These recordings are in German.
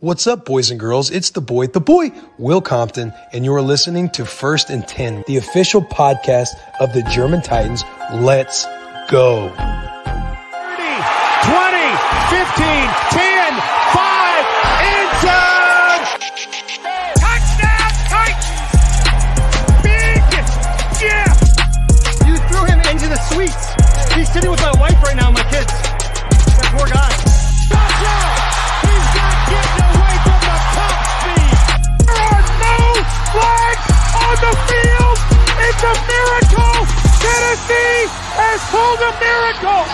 What's up, boys and girls? It's the boy, the boy, Will Compton, and you're listening to First and 10, the official podcast of the German Titans. Let's go. 30, 20, 15, 10, 5, end zone! Touchdown, Titans! Big Jeff! You threw him into the suites. He's sitting with my wife right now, my kids. That poor guy. On the field! It's a miracle! Tennessee has pulled a miracle!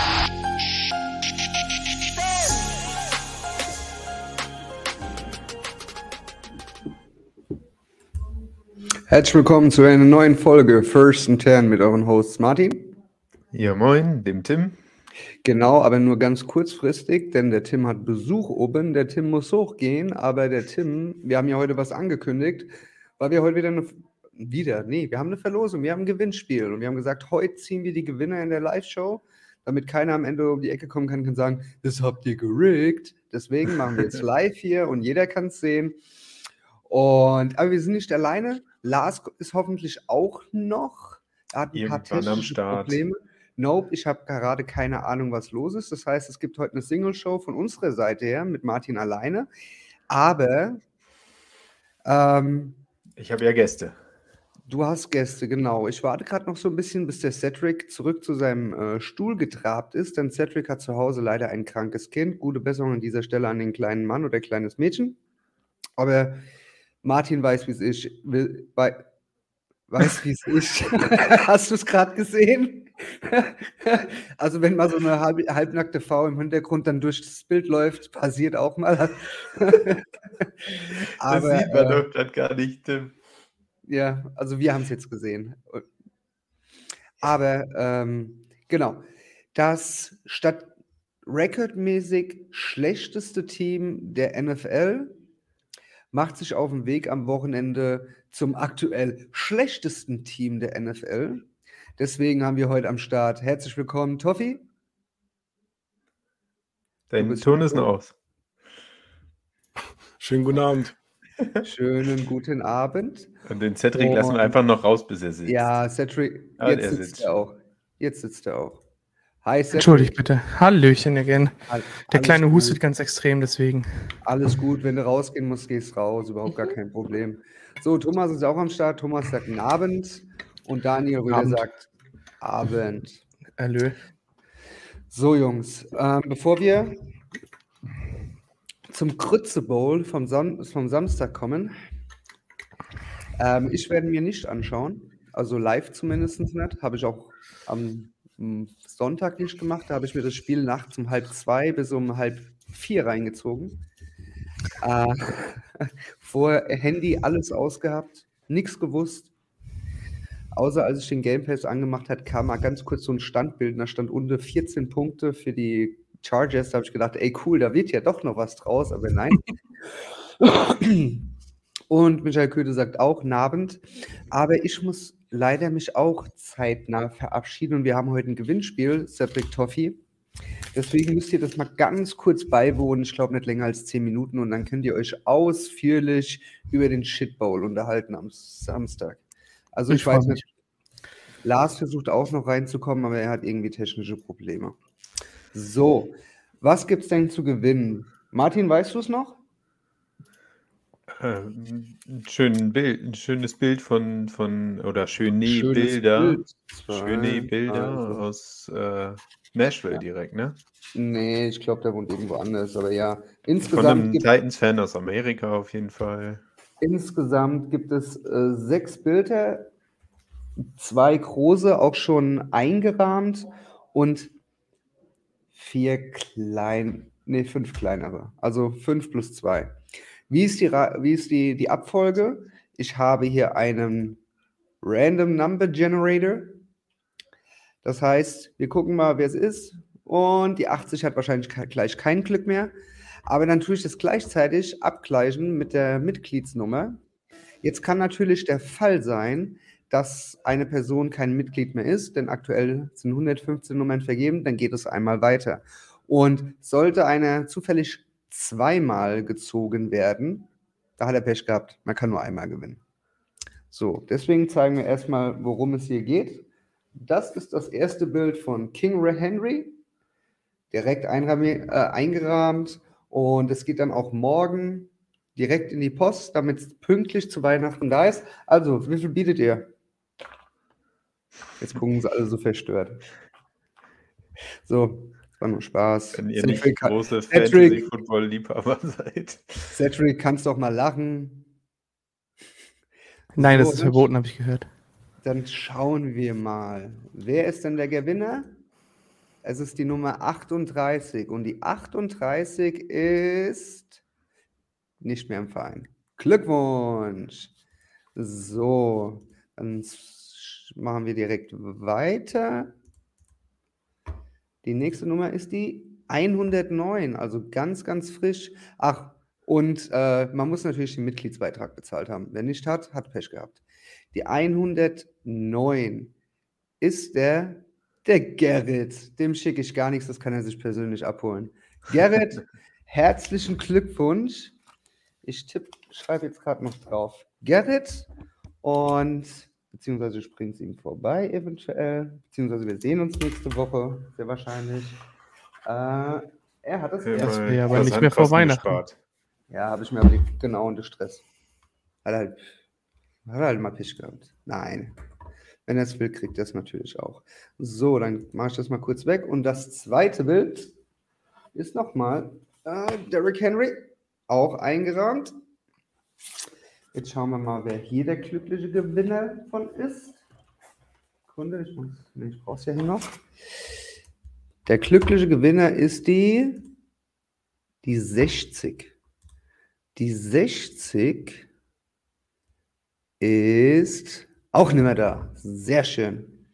Herzlich willkommen zu einer neuen Folge First and Ten mit euren Hosts Martin. Ja, moin, dem Tim. Genau, aber nur ganz kurzfristig, denn der Tim hat Besuch oben. Der Tim muss hochgehen, aber der Tim, wir haben ja heute was angekündigt, weil wir heute wieder eine, wieder, nee, wir haben eine Verlosung, wir haben ein Gewinnspiel und wir haben gesagt, heute ziehen wir die Gewinner in der Live-Show, damit keiner am Ende um die Ecke kommen kann und sagen, das habt ihr gerickt. Deswegen machen wir jetzt live hier und jeder kann es sehen. Und, aber wir sind nicht alleine. Lars ist hoffentlich auch noch. Er hat ein Irgendwann paar am technische Start. Probleme. Nope, ich habe gerade keine Ahnung, was los ist. Das heißt, es gibt heute eine Single-Show von unserer Seite her mit Martin alleine. Aber ähm, Ich habe ja Gäste. Du hast Gäste, genau. Ich warte gerade noch so ein bisschen, bis der Cedric zurück zu seinem äh, Stuhl getrabt ist, denn Cedric hat zu Hause leider ein krankes Kind. Gute Besserung an dieser Stelle an den kleinen Mann oder kleines Mädchen. Aber Martin weiß, wie es ist. Will, wei- weiß, wie es ist. Hast du es gerade gesehen? also wenn mal so eine halb, halbnackte Frau im Hintergrund dann durch das Bild läuft, passiert auch mal. Aber, das sieht man äh, doch gar nicht, Tim. Ja, also wir haben es jetzt gesehen. Aber ähm, genau, das statt rekordmäßig schlechteste Team der NFL macht sich auf den Weg am Wochenende zum aktuell schlechtesten Team der NFL. Deswegen haben wir heute am Start. Herzlich willkommen, Toffi. Dein Ton ist noch aus. Schönen guten Abend. Schönen guten Abend. Und den Cedric lassen Und- wir einfach noch raus, bis er sitzt. Ja, Cedric, Ah, jetzt er sitzt sitzt er auch. Jetzt sitzt er auch. Hi, Cedric. Entschuldigt bitte. Hallöchen again. All- Der kleine gut. hustet ganz extrem, deswegen. Alles gut, wenn du rausgehen musst, gehst raus, überhaupt gar kein Problem. So, Thomas ist auch am Start. Thomas sagt guten Abend und Daniel Röder sagt Abend. Hallö. So, Jungs, ähm, bevor wir zum Krütze Bowl vom, Son vom Samstag kommen, ähm, ich werde mir nicht anschauen, also live zumindest nicht, habe ich auch am Sonntag nicht gemacht, da habe ich mir das Spiel nachts um halb zwei bis um halb vier reingezogen. Äh, vor Handy alles ausgehabt, nichts gewusst. Außer als ich den Game Pass angemacht hat, kam mal ganz kurz so ein Standbild, da stand unter 14 Punkte für die Chargers. Da habe ich gedacht, ey cool, da wird ja doch noch was draus, aber nein. Und Michael Köde sagt auch Nabend. Aber ich muss leider mich auch zeitnah verabschieden und wir haben heute ein Gewinnspiel, Cedric Toffee. Deswegen müsst ihr das mal ganz kurz beiwohnen. Ich glaube nicht länger als 10 Minuten und dann könnt ihr euch ausführlich über den Shit Bowl unterhalten am Samstag. Also ich, Ich weiß nicht. Lars versucht auch noch reinzukommen, aber er hat irgendwie technische Probleme. So, was gibt's denn zu gewinnen? Martin, weißt du es noch? Ähm, ein, schönen Bild, ein schönes Bild von, von oder schöne Schönes Bilder. Bild. Schöne Bilder also. aus äh, Nashville Ja. direkt, ne? Nee, ich glaube, der wohnt irgendwo anders, aber ja. Von Insgesamt einem gibt, Titans-Fan aus Amerika auf jeden Fall. insgesamt gibt es äh, sechs Bilder, zwei große, auch schon eingerahmt und vier klein, nee, fünf kleinere. Also fünf plus zwei. Wie ist die, wie ist die, die Abfolge? Ich habe hier einen Random Number Generator. Das heißt, wir gucken mal, wer es ist. Und die 80 hat wahrscheinlich gleich kein Glück mehr. Aber dann tue ich das gleichzeitig abgleichen mit der Mitgliedsnummer. Jetzt kann natürlich der Fall sein, dass eine Person kein Mitglied mehr ist, denn aktuell sind 115 Nummern vergeben, dann geht es einmal weiter. Und sollte einer zufällig zweimal gezogen werden. Da hat er Pech gehabt. Man kann nur einmal gewinnen. So, deswegen zeigen wir erstmal, worum es hier geht. Das ist das erste Bild von King Henry. Direkt äh, eingerahmt. Und es geht dann auch morgen direkt in die Post, damit es pünktlich zu Weihnachten da ist. Also, wie viel bietet ihr? Jetzt gucken sie alle so verstört. So, war nur Spaß. Wenn ihr nicht Cedric, kann- große Fantasy-Football-Liebhaber seid. Cedric, kannst doch mal lachen. Nein, das So, ist verboten, habe ich gehört. Dann schauen wir mal. Wer ist denn der Gewinner? Es ist die Nummer 38 und die 38 ist nicht mehr im Verein. Glückwunsch! So, dann machen wir direkt weiter. Die nächste Nummer ist die 109, also ganz, ganz frisch. Ach, und äh, man muss natürlich den Mitgliedsbeitrag bezahlt haben. Wer nicht hat, hat Pech gehabt. Die 109 ist der, der Gerrit. Dem schicke ich gar nichts, das kann er sich persönlich abholen. Gerrit, herzlichen Glückwunsch. Ich tipp, schreibe jetzt gerade noch drauf. Gerrit und beziehungsweise bringe es ihm vorbei eventuell, beziehungsweise wir sehen uns nächste Woche, sehr wahrscheinlich. Äh, er hat das Für Das wäre aber nicht mehr vor Weihnachten. gespart. ja, habe ich mir aber die- genau unter Stress. Hat er halt, hat halt mal Pech gehabt. Nein. Wenn er es will, kriegt er es natürlich auch. So, dann mache ich das mal kurz weg. Und das zweite Bild ist nochmal äh, Derrick Henry, auch eingerahmt. Jetzt schauen wir mal, wer hier der glückliche Gewinner von ist. Kunde, ich, muss, nee, ich brauche es ja hier noch. Der glückliche Gewinner ist die, die 60. Die 60 ist auch nicht mehr da. Sehr schön.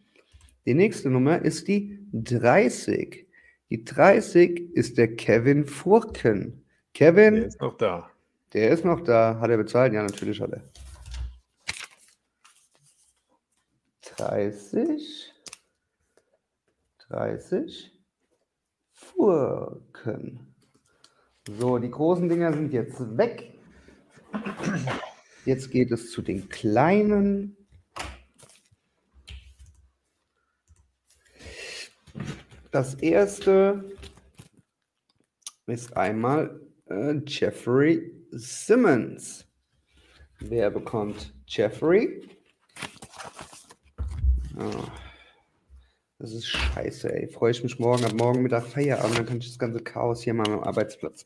Die nächste Nummer ist die 30. Die 30 ist der Kevin Furken. Kevin, Der ist noch da. Der ist noch da. Hat er bezahlt? Ja, natürlich hat er. 30. 30. Furken. So, die großen Dinger sind jetzt weg. Jetzt geht es zu den kleinen. Das erste ist einmal äh, Jeffrey Simmons. Wer bekommt Jeffrey? Ah, das ist scheiße, ey. Freue ich mich morgen ab morgen Mittag Feierabend, dann kann ich das ganze Chaos hier mal am Arbeitsplatz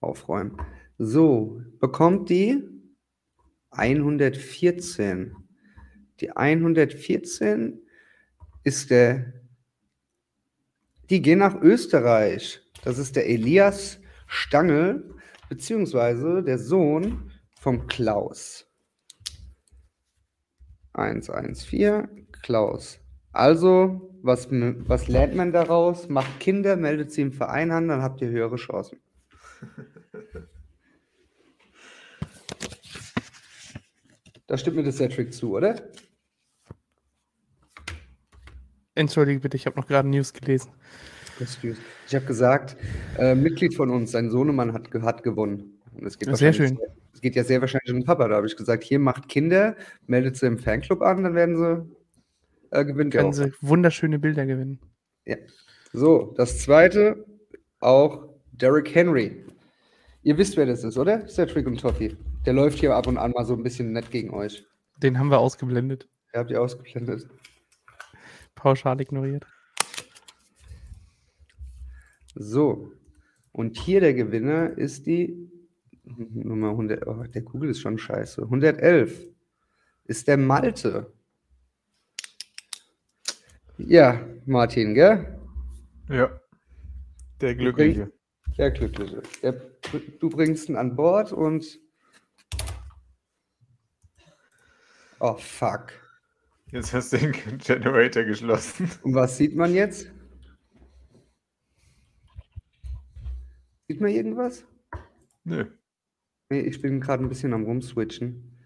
aufräumen. So, bekommt die 114. Die 114 ist der, die gehen nach Österreich. Das ist der Elias Stangl, beziehungsweise der Sohn vom Klaus. 114, Klaus. Also, was, was lernt man daraus? Macht Kinder, meldet sie im Verein an, dann habt ihr höhere Chancen. Da stimmt mir das Cedric zu, oder? Entschuldige bitte, ich habe noch gerade News gelesen. Excuse. Ich habe gesagt, äh, Mitglied von uns, sein Sohnemann hat, hat gewonnen. Und es geht Ja, sehr wahrscheinlich- Es geht ja sehr wahrscheinlich um den Papa. Da habe ich gesagt, hier macht Kinder, meldet sie im Fanclub an, dann werden sie äh, gewinnt. ihr Können sie wunderschöne Bilder gewinnen. Ja. So, das zweite, auch Derrick Henry. Ihr wisst, wer das ist, oder? Cedric und Toffee. Der läuft hier ab und an mal so ein bisschen nett gegen euch. Den haben wir ausgeblendet. Ihr habt ihr ausgeblendet. Pauschal ignoriert. So, und hier der Gewinner ist die Nummer 100. Oh, der Google ist schon scheiße. 111 ist der Malte. Ja, Martin, gell? Ja. Der Glückliche. Der Glückliche. Der, du bringst ihn an Bord und. Oh, fuck. Jetzt hast du den Generator geschlossen. Und was sieht man jetzt? Sieht man irgendwas? Nö. Nee, ich bin gerade ein bisschen am Rumswitchen.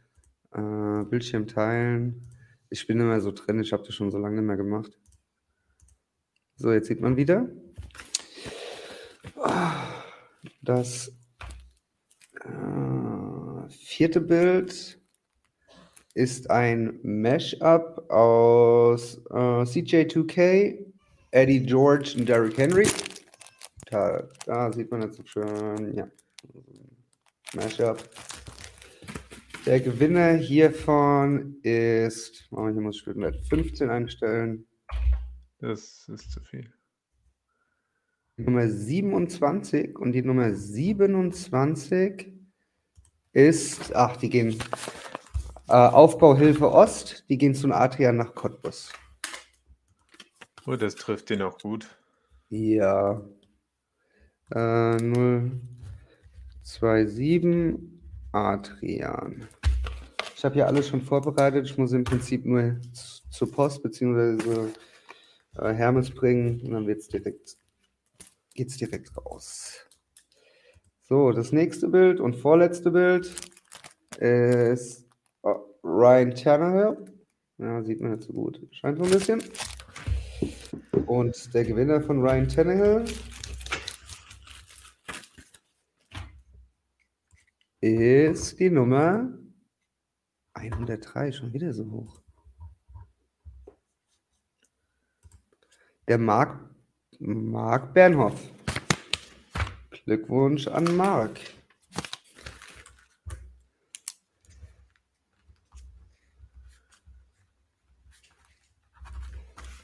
Äh, Bildschirm teilen. Ich bin immer so drin, ich habe das schon so lange nicht mehr gemacht. So, jetzt sieht man wieder. Das äh, vierte Bild ist ein Mashup aus äh, CJ2K, Eddie George und Derrick Henry. Da, da sieht man jetzt so schön, ja. Mashup. Der Gewinner hiervon ist, oh, hier muss ich Stundenwert 15 einstellen. Das ist zu viel. Nummer 27 und die Nummer 27 ist, ach, die gehen äh, Aufbauhilfe Ost, die gehen zu Adrian nach Cottbus. Oh, das trifft den auch gut. Ja. Äh, 027 Adrian. Ich habe hier alles schon vorbereitet. Ich muss im Prinzip nur zur Post bzw. Äh, Hermes bringen und dann wird's direkt, geht's direkt raus. So, das nächste Bild und vorletzte Bild ist äh, Ryan Tannehill. Ja, sieht man nicht so gut. Scheint so ein bisschen. Und der Gewinner von Ryan Tannehill ist die Nummer 103, schon wieder so hoch. Der Marc, Marc Bernhoff. Glückwunsch an Marc.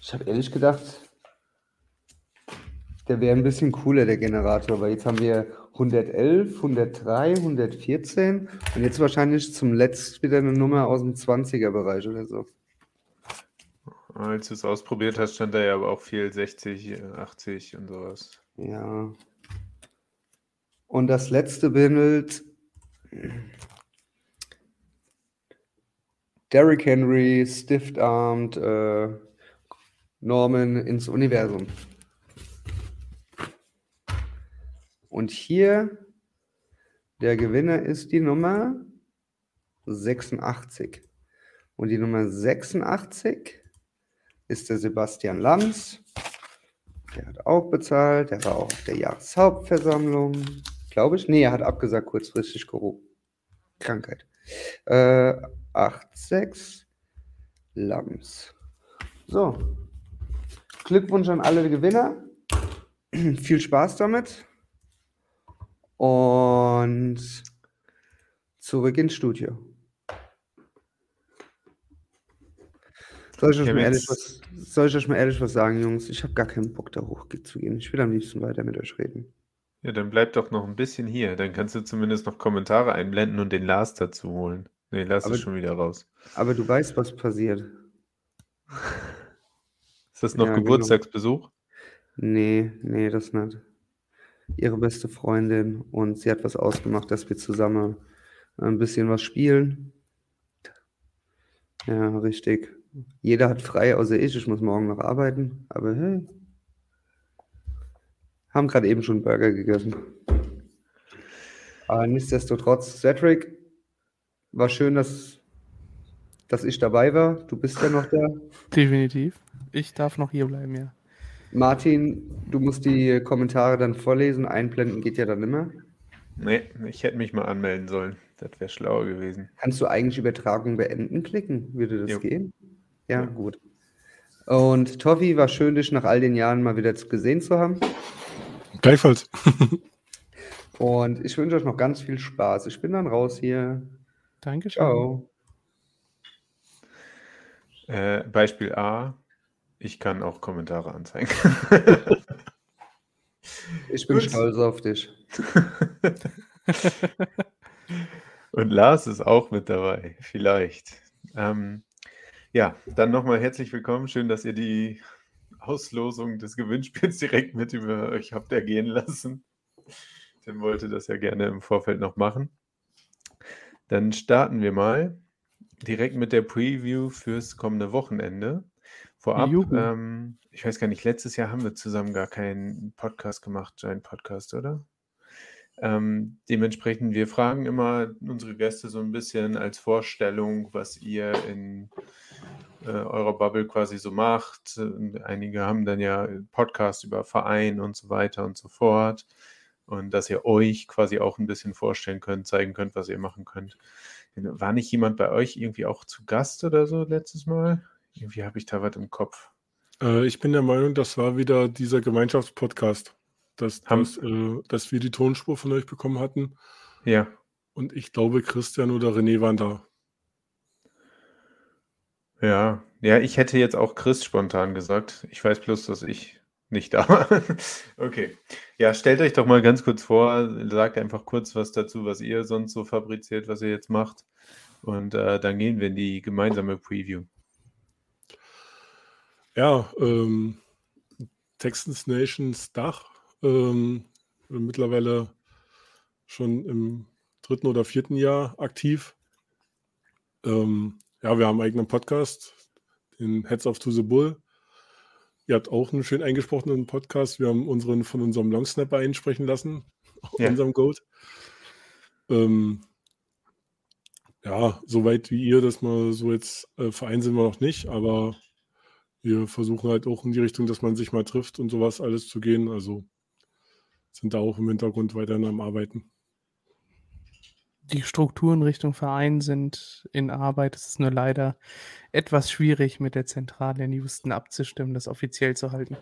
Ich habe ehrlich gedacht, der wäre ein bisschen cooler, der Generator, weil jetzt haben wir 111, 103, 114 und jetzt wahrscheinlich zum Letzt wieder eine Nummer aus dem 20er-Bereich oder so. Als du es ausprobiert hast, stand da ja aber auch viel 60, äh, 80 und sowas. Ja. Und das letzte Bild. Derrick Henry, stiff-armed äh, Norman ins Universum. Und hier der Gewinner ist die Nummer 86. Und die Nummer 86 ist der Sebastian Lanz. Der hat auch bezahlt. Der war auch auf der Jahreshauptversammlung. Glaube ich. Nee, er hat abgesagt, kurzfristig Corona. Krankheit. Äh, 8,6 Lams. So. Glückwunsch an alle Gewinner. Viel Spaß damit. Und zurück ins Studio. Soll ich, euch mal ehrlich was, soll ich euch mal ehrlich was sagen, Jungs? Ich habe gar keinen Bock, da hochzugehen. Ich will am liebsten weiter mit euch reden. Ja, dann bleib doch noch ein bisschen hier. Dann kannst du zumindest noch Kommentare einblenden und den Lars dazu holen. Nee, Lars Aber- ist schon wieder raus. Aber du weißt, was passiert. Ist das noch Ja, genau. Geburtstagsbesuch? Nee, nee, das nicht. Ihre beste Freundin und sie hat was ausgemacht, dass wir zusammen ein bisschen was spielen. Ja, richtig. Jeder hat frei, außer ich. Ich muss morgen noch arbeiten. Aber hey. Haben gerade eben schon Burger gegessen. Aber nichtsdestotrotz, Cedric, war schön, dass, dass ich dabei war. Du bist ja noch da. Definitiv. Ich darf noch hier bleiben, ja. Martin, du musst die Kommentare dann vorlesen. Einblenden geht ja dann immer. Nee, ich hätte mich mal anmelden sollen. Das wäre schlauer gewesen. Kannst du eigentlich Übertragung beenden klicken? Würde das Jo. gehen? Ja, Ja. gut. Und Toffi, war schön, dich nach all den Jahren mal wieder gesehen zu haben. Gleichfalls. Und ich wünsche euch noch ganz viel Spaß. Ich bin dann raus hier. Dankeschön. Ciao. Äh, Beispiel A. Ich kann auch Kommentare anzeigen. Ich bin Gut. stolz auf dich. Und Lars ist auch mit dabei, vielleicht. Ähm, ja, dann nochmal herzlich willkommen. Schön, dass ihr die Auslosung des Gewinnspiels direkt mit über euch habt ergehen lassen. Tim wollte das ja gerne im Vorfeld noch machen. Dann starten wir mal direkt mit der Preview fürs kommende Wochenende. Vorab, ähm, ich weiß gar nicht, letztes Jahr haben wir zusammen gar keinen Podcast gemacht, einen Podcast, oder? Ähm, dementsprechend, wir fragen immer unsere Gäste so ein bisschen als Vorstellung, was ihr in äh, eurer Bubble quasi so macht. Und einige haben dann ja Podcast über Verein und so weiter und so fort. und dass ihr euch quasi auch ein bisschen vorstellen könnt, zeigen könnt, was ihr machen könnt. War nicht jemand bei euch irgendwie auch zu Gast oder so letztes Mal? Irgendwie habe ich da was im Kopf. Äh, ich bin der Meinung, das war wieder dieser Gemeinschaftspodcast, dass, dass, äh, dass wir die Tonspur von euch bekommen hatten. Ja, Und ich glaube, Christian oder René waren da. ja, ja, ich hätte jetzt auch Chris spontan gesagt. Ich weiß bloß, dass ich nicht da war. Okay. Ja, stellt euch doch mal ganz kurz vor, sagt einfach kurz was dazu, was ihr sonst so fabriziert, was ihr jetzt macht. Und äh, dann gehen wir in die gemeinsame Preview. Ja, ähm, Texans Nations Dach, ähm, mittlerweile schon im dritten oder vierten Jahr aktiv. Ähm, ja, wir haben einen eigenen Podcast, den Heads of to the Bull. Ihr habt auch einen schön eingesprochenen Podcast. Wir haben unseren von unserem Longsnapper einsprechen lassen, Ja. unserem Goat. Ähm, ja, so weit wie ihr, dass wir so jetzt äh, Verein sind wir noch nicht, aber wir versuchen halt auch in die Richtung, dass man sich mal trifft und sowas alles zu gehen. Also sind da auch im Hintergrund weiterhin am Arbeiten. Die Strukturen Richtung Verein sind in Arbeit. Es ist nur leider etwas schwierig, mit der Zentrale in Houston abzustimmen, das offiziell zu halten.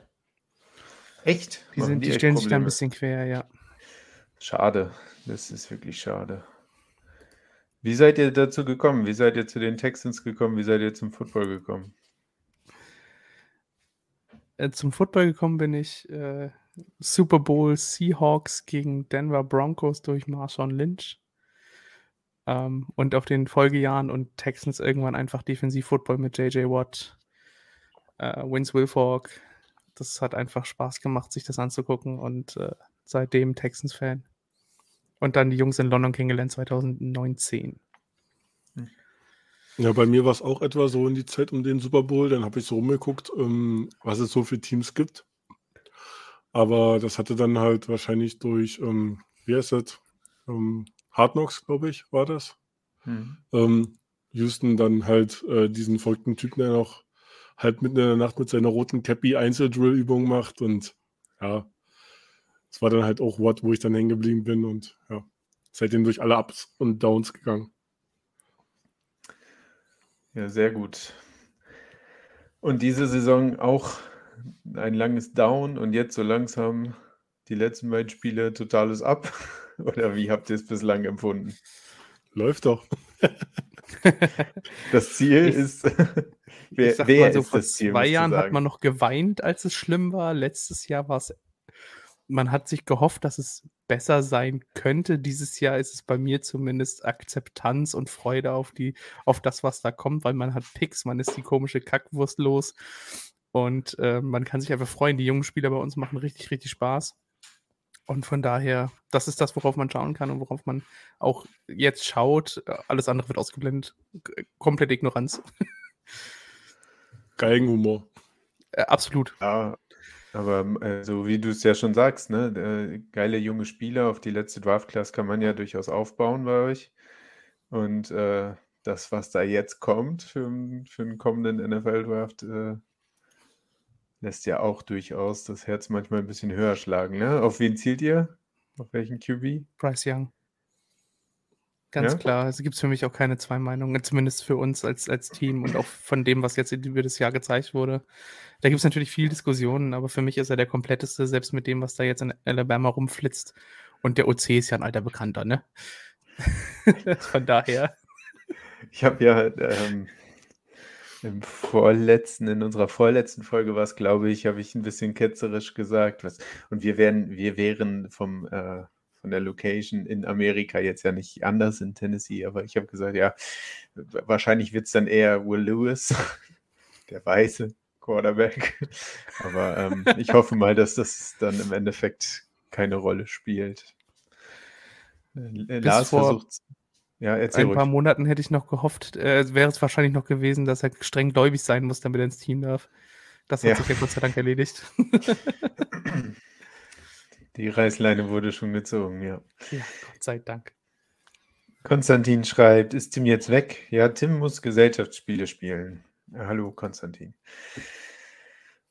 Echt? Die, sind, die echt stellen sich da ein Probleme? bisschen quer, ja. Schade. Das ist wirklich schade. Wie seid ihr dazu gekommen? Wie seid ihr zu den Texans gekommen? Wie seid ihr zum Football gekommen? Äh, zum Football gekommen bin ich äh, Super Bowl Seahawks gegen Denver Broncos durch Marshawn Lynch. Ähm, und auf den Folgejahren und Texans irgendwann einfach Defensiv-Football mit JJ Watt, äh, Vince Wilfork. Das hat einfach Spaß gemacht, sich das anzugucken und äh, seitdem Texans-Fan. Und dann die Jungs in London kennengelernt 2019. Ja, bei mir war es auch etwa so in die Zeit um den Super Bowl. Dann habe ich so rumgeguckt, ähm, was es so für Teams gibt. Aber das hatte dann halt wahrscheinlich durch, ähm, wie heißt das? Ähm, Hard Knocks, glaube ich, war das. Hm. ähm, Houston dann halt äh, diesen verrückten Typen, der noch halt mitten in der Nacht mit seiner roten Cappy Einzeldrill-Übung macht und ja, es war dann halt auch Watt, wo ich dann hängen geblieben bin und ja, seitdem durch alle Ups und Downs gegangen. Ja, sehr gut. Und diese Saison auch ein langes Down und jetzt so langsam die letzten beiden Spiele totales Up? Oder wie habt ihr es bislang empfunden? Läuft doch. Das Ziel Ich- ist, Ich wer, sag wer mal so, ist vor das Ziel? zwei Jahren hat man noch geweint, als es schlimm war. Letztes Jahr war es, man hat sich gehofft, dass es besser sein könnte. Dieses Jahr ist es bei mir zumindest Akzeptanz und Freude auf die, auf das, was da kommt, weil man hat Picks, man ist die komische Kackwurst los und äh, man kann sich einfach freuen. Die jungen Spieler bei uns machen richtig, richtig Spaß. Und von daher, das ist das, worauf man schauen kann und worauf man auch jetzt schaut. Alles andere wird ausgeblendet. Komplette Ignoranz. Geigenhumor. Äh, absolut. Ja, aber äh, so wie du es ja schon sagst, ne, äh, geile junge Spieler auf die letzte Draft-Class kann man ja durchaus aufbauen bei euch. Und äh, das, was da jetzt kommt für, für einen kommenden NFL-Draft, äh, lässt ja auch durchaus das Herz manchmal ein bisschen höher schlagen. Ne? Auf wen zielt ihr? Auf welchen QB? Bryce Young. Ganz Ja? klar. Es gibt für mich auch keine zwei Meinungen, zumindest für uns als, als Team und auch von dem, was jetzt über das Jahr gezeigt wurde. Da gibt es natürlich viel Diskussionen, aber für mich ist er der kompletteste, selbst mit dem, was da jetzt in Alabama rumflitzt. Und der OC ist ja ein alter Bekannter, ne? von daher. Ich habe ja ähm, im vorletzten, in unserer vorletzten Folge war es, glaube ich, habe ich ein bisschen ketzerisch gesagt. Was, und wir wären, wir wären vom, äh, von der Location in Amerika jetzt ja nicht anders in Tennessee, aber ich habe gesagt, ja, wahrscheinlich wird es dann eher Will Lewis, der weiße Quarterback. Aber ähm, ich hoffe mal, dass das dann im Endeffekt keine Rolle spielt. Äh, Lars vor versucht. Ja, Ein paar ruhig. Monaten hätte ich noch gehofft, äh, wäre es wahrscheinlich noch gewesen, dass er streng gläubig sein muss, damit er ins Team darf. Das hat Ja. sich ja Gott sei Dank erledigt. Die Reißleine wurde schon gezogen, ja. ja, Gott sei Dank. Konstantin schreibt, ist Tim jetzt weg? Ja, Tim muss Gesellschaftsspiele spielen. Ja, hallo, Konstantin.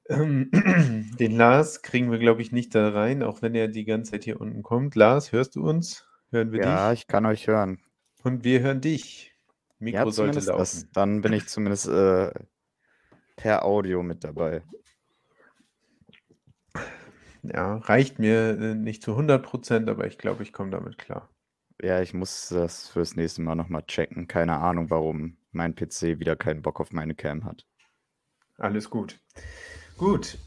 Ähm, den Lars kriegen wir, glaube ich, nicht da rein, auch wenn er die ganze Zeit hier unten kommt. Lars, hörst du uns? Hören wir Ja, dich? ich kann euch hören. Und wir hören dich. Ja, Mikro sollte zumindest das. laufen. Dann bin ich zumindest äh, per Audio mit dabei. Ja, reicht mir äh, nicht zu 100 Prozent, aber ich glaube, ich komme damit klar. Ja, ich muss das fürs nächste Mal nochmal checken. Keine Ahnung, warum mein PC wieder keinen Bock auf meine Cam hat. Alles gut. Gut,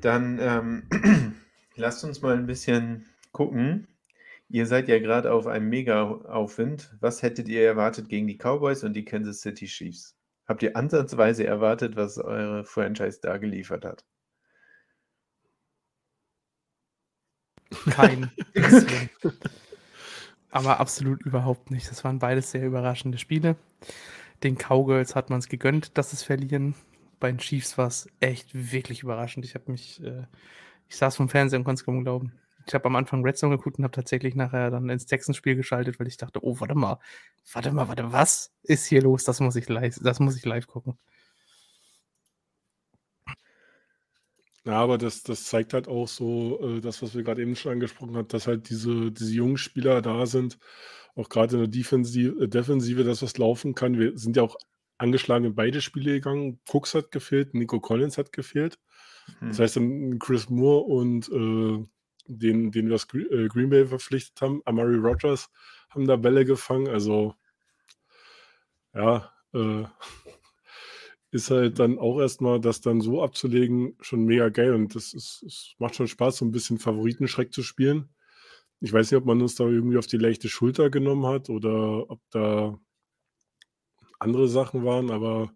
dann ähm, lasst uns mal ein bisschen gucken. Ihr seid ja gerade auf einem Mega-Aufwind. Was hättet ihr erwartet gegen die Cowboys und die Kansas City Chiefs? Habt ihr ansatzweise erwartet, was eure Franchise da geliefert hat? Kein. Aber absolut überhaupt nicht. Das waren beides sehr überraschende Spiele. Den Cowgirls hat man es gegönnt, dass es verlieren. Bei den Chiefs war es echt wirklich überraschend. Ich habe mich, äh, ich saß vom Fernseher und konnte es kaum glauben. Ich habe am Anfang Red Zone geguckt und habe tatsächlich nachher dann ins Texans-Spiel geschaltet, weil ich dachte, oh, warte mal, warte mal, warte, was ist hier los? Das muss ich live, das muss ich live gucken. Ja, aber das, das zeigt halt auch so, äh, das, was wir gerade eben schon angesprochen haben, dass halt diese, diese jungen Spieler da sind, auch gerade in der Defensive, äh, Defensive, dass was laufen kann. Wir sind ja auch angeschlagen in beide Spiele gegangen. Cooks hat gefehlt, Nico Collins hat gefehlt. Das Hm. heißt, dann Chris Moore und äh, den, den wir aus äh, Green Bay verpflichtet haben, Amari Rogers, haben da Bälle gefangen. Also, ja, äh, ist halt dann auch erstmal, das dann so abzulegen, schon mega geil. Und das ist, es macht schon Spaß, so ein bisschen Favoritenschreck zu spielen. Ich weiß nicht, ob man uns da irgendwie auf die leichte Schulter genommen hat oder ob da andere Sachen waren, aber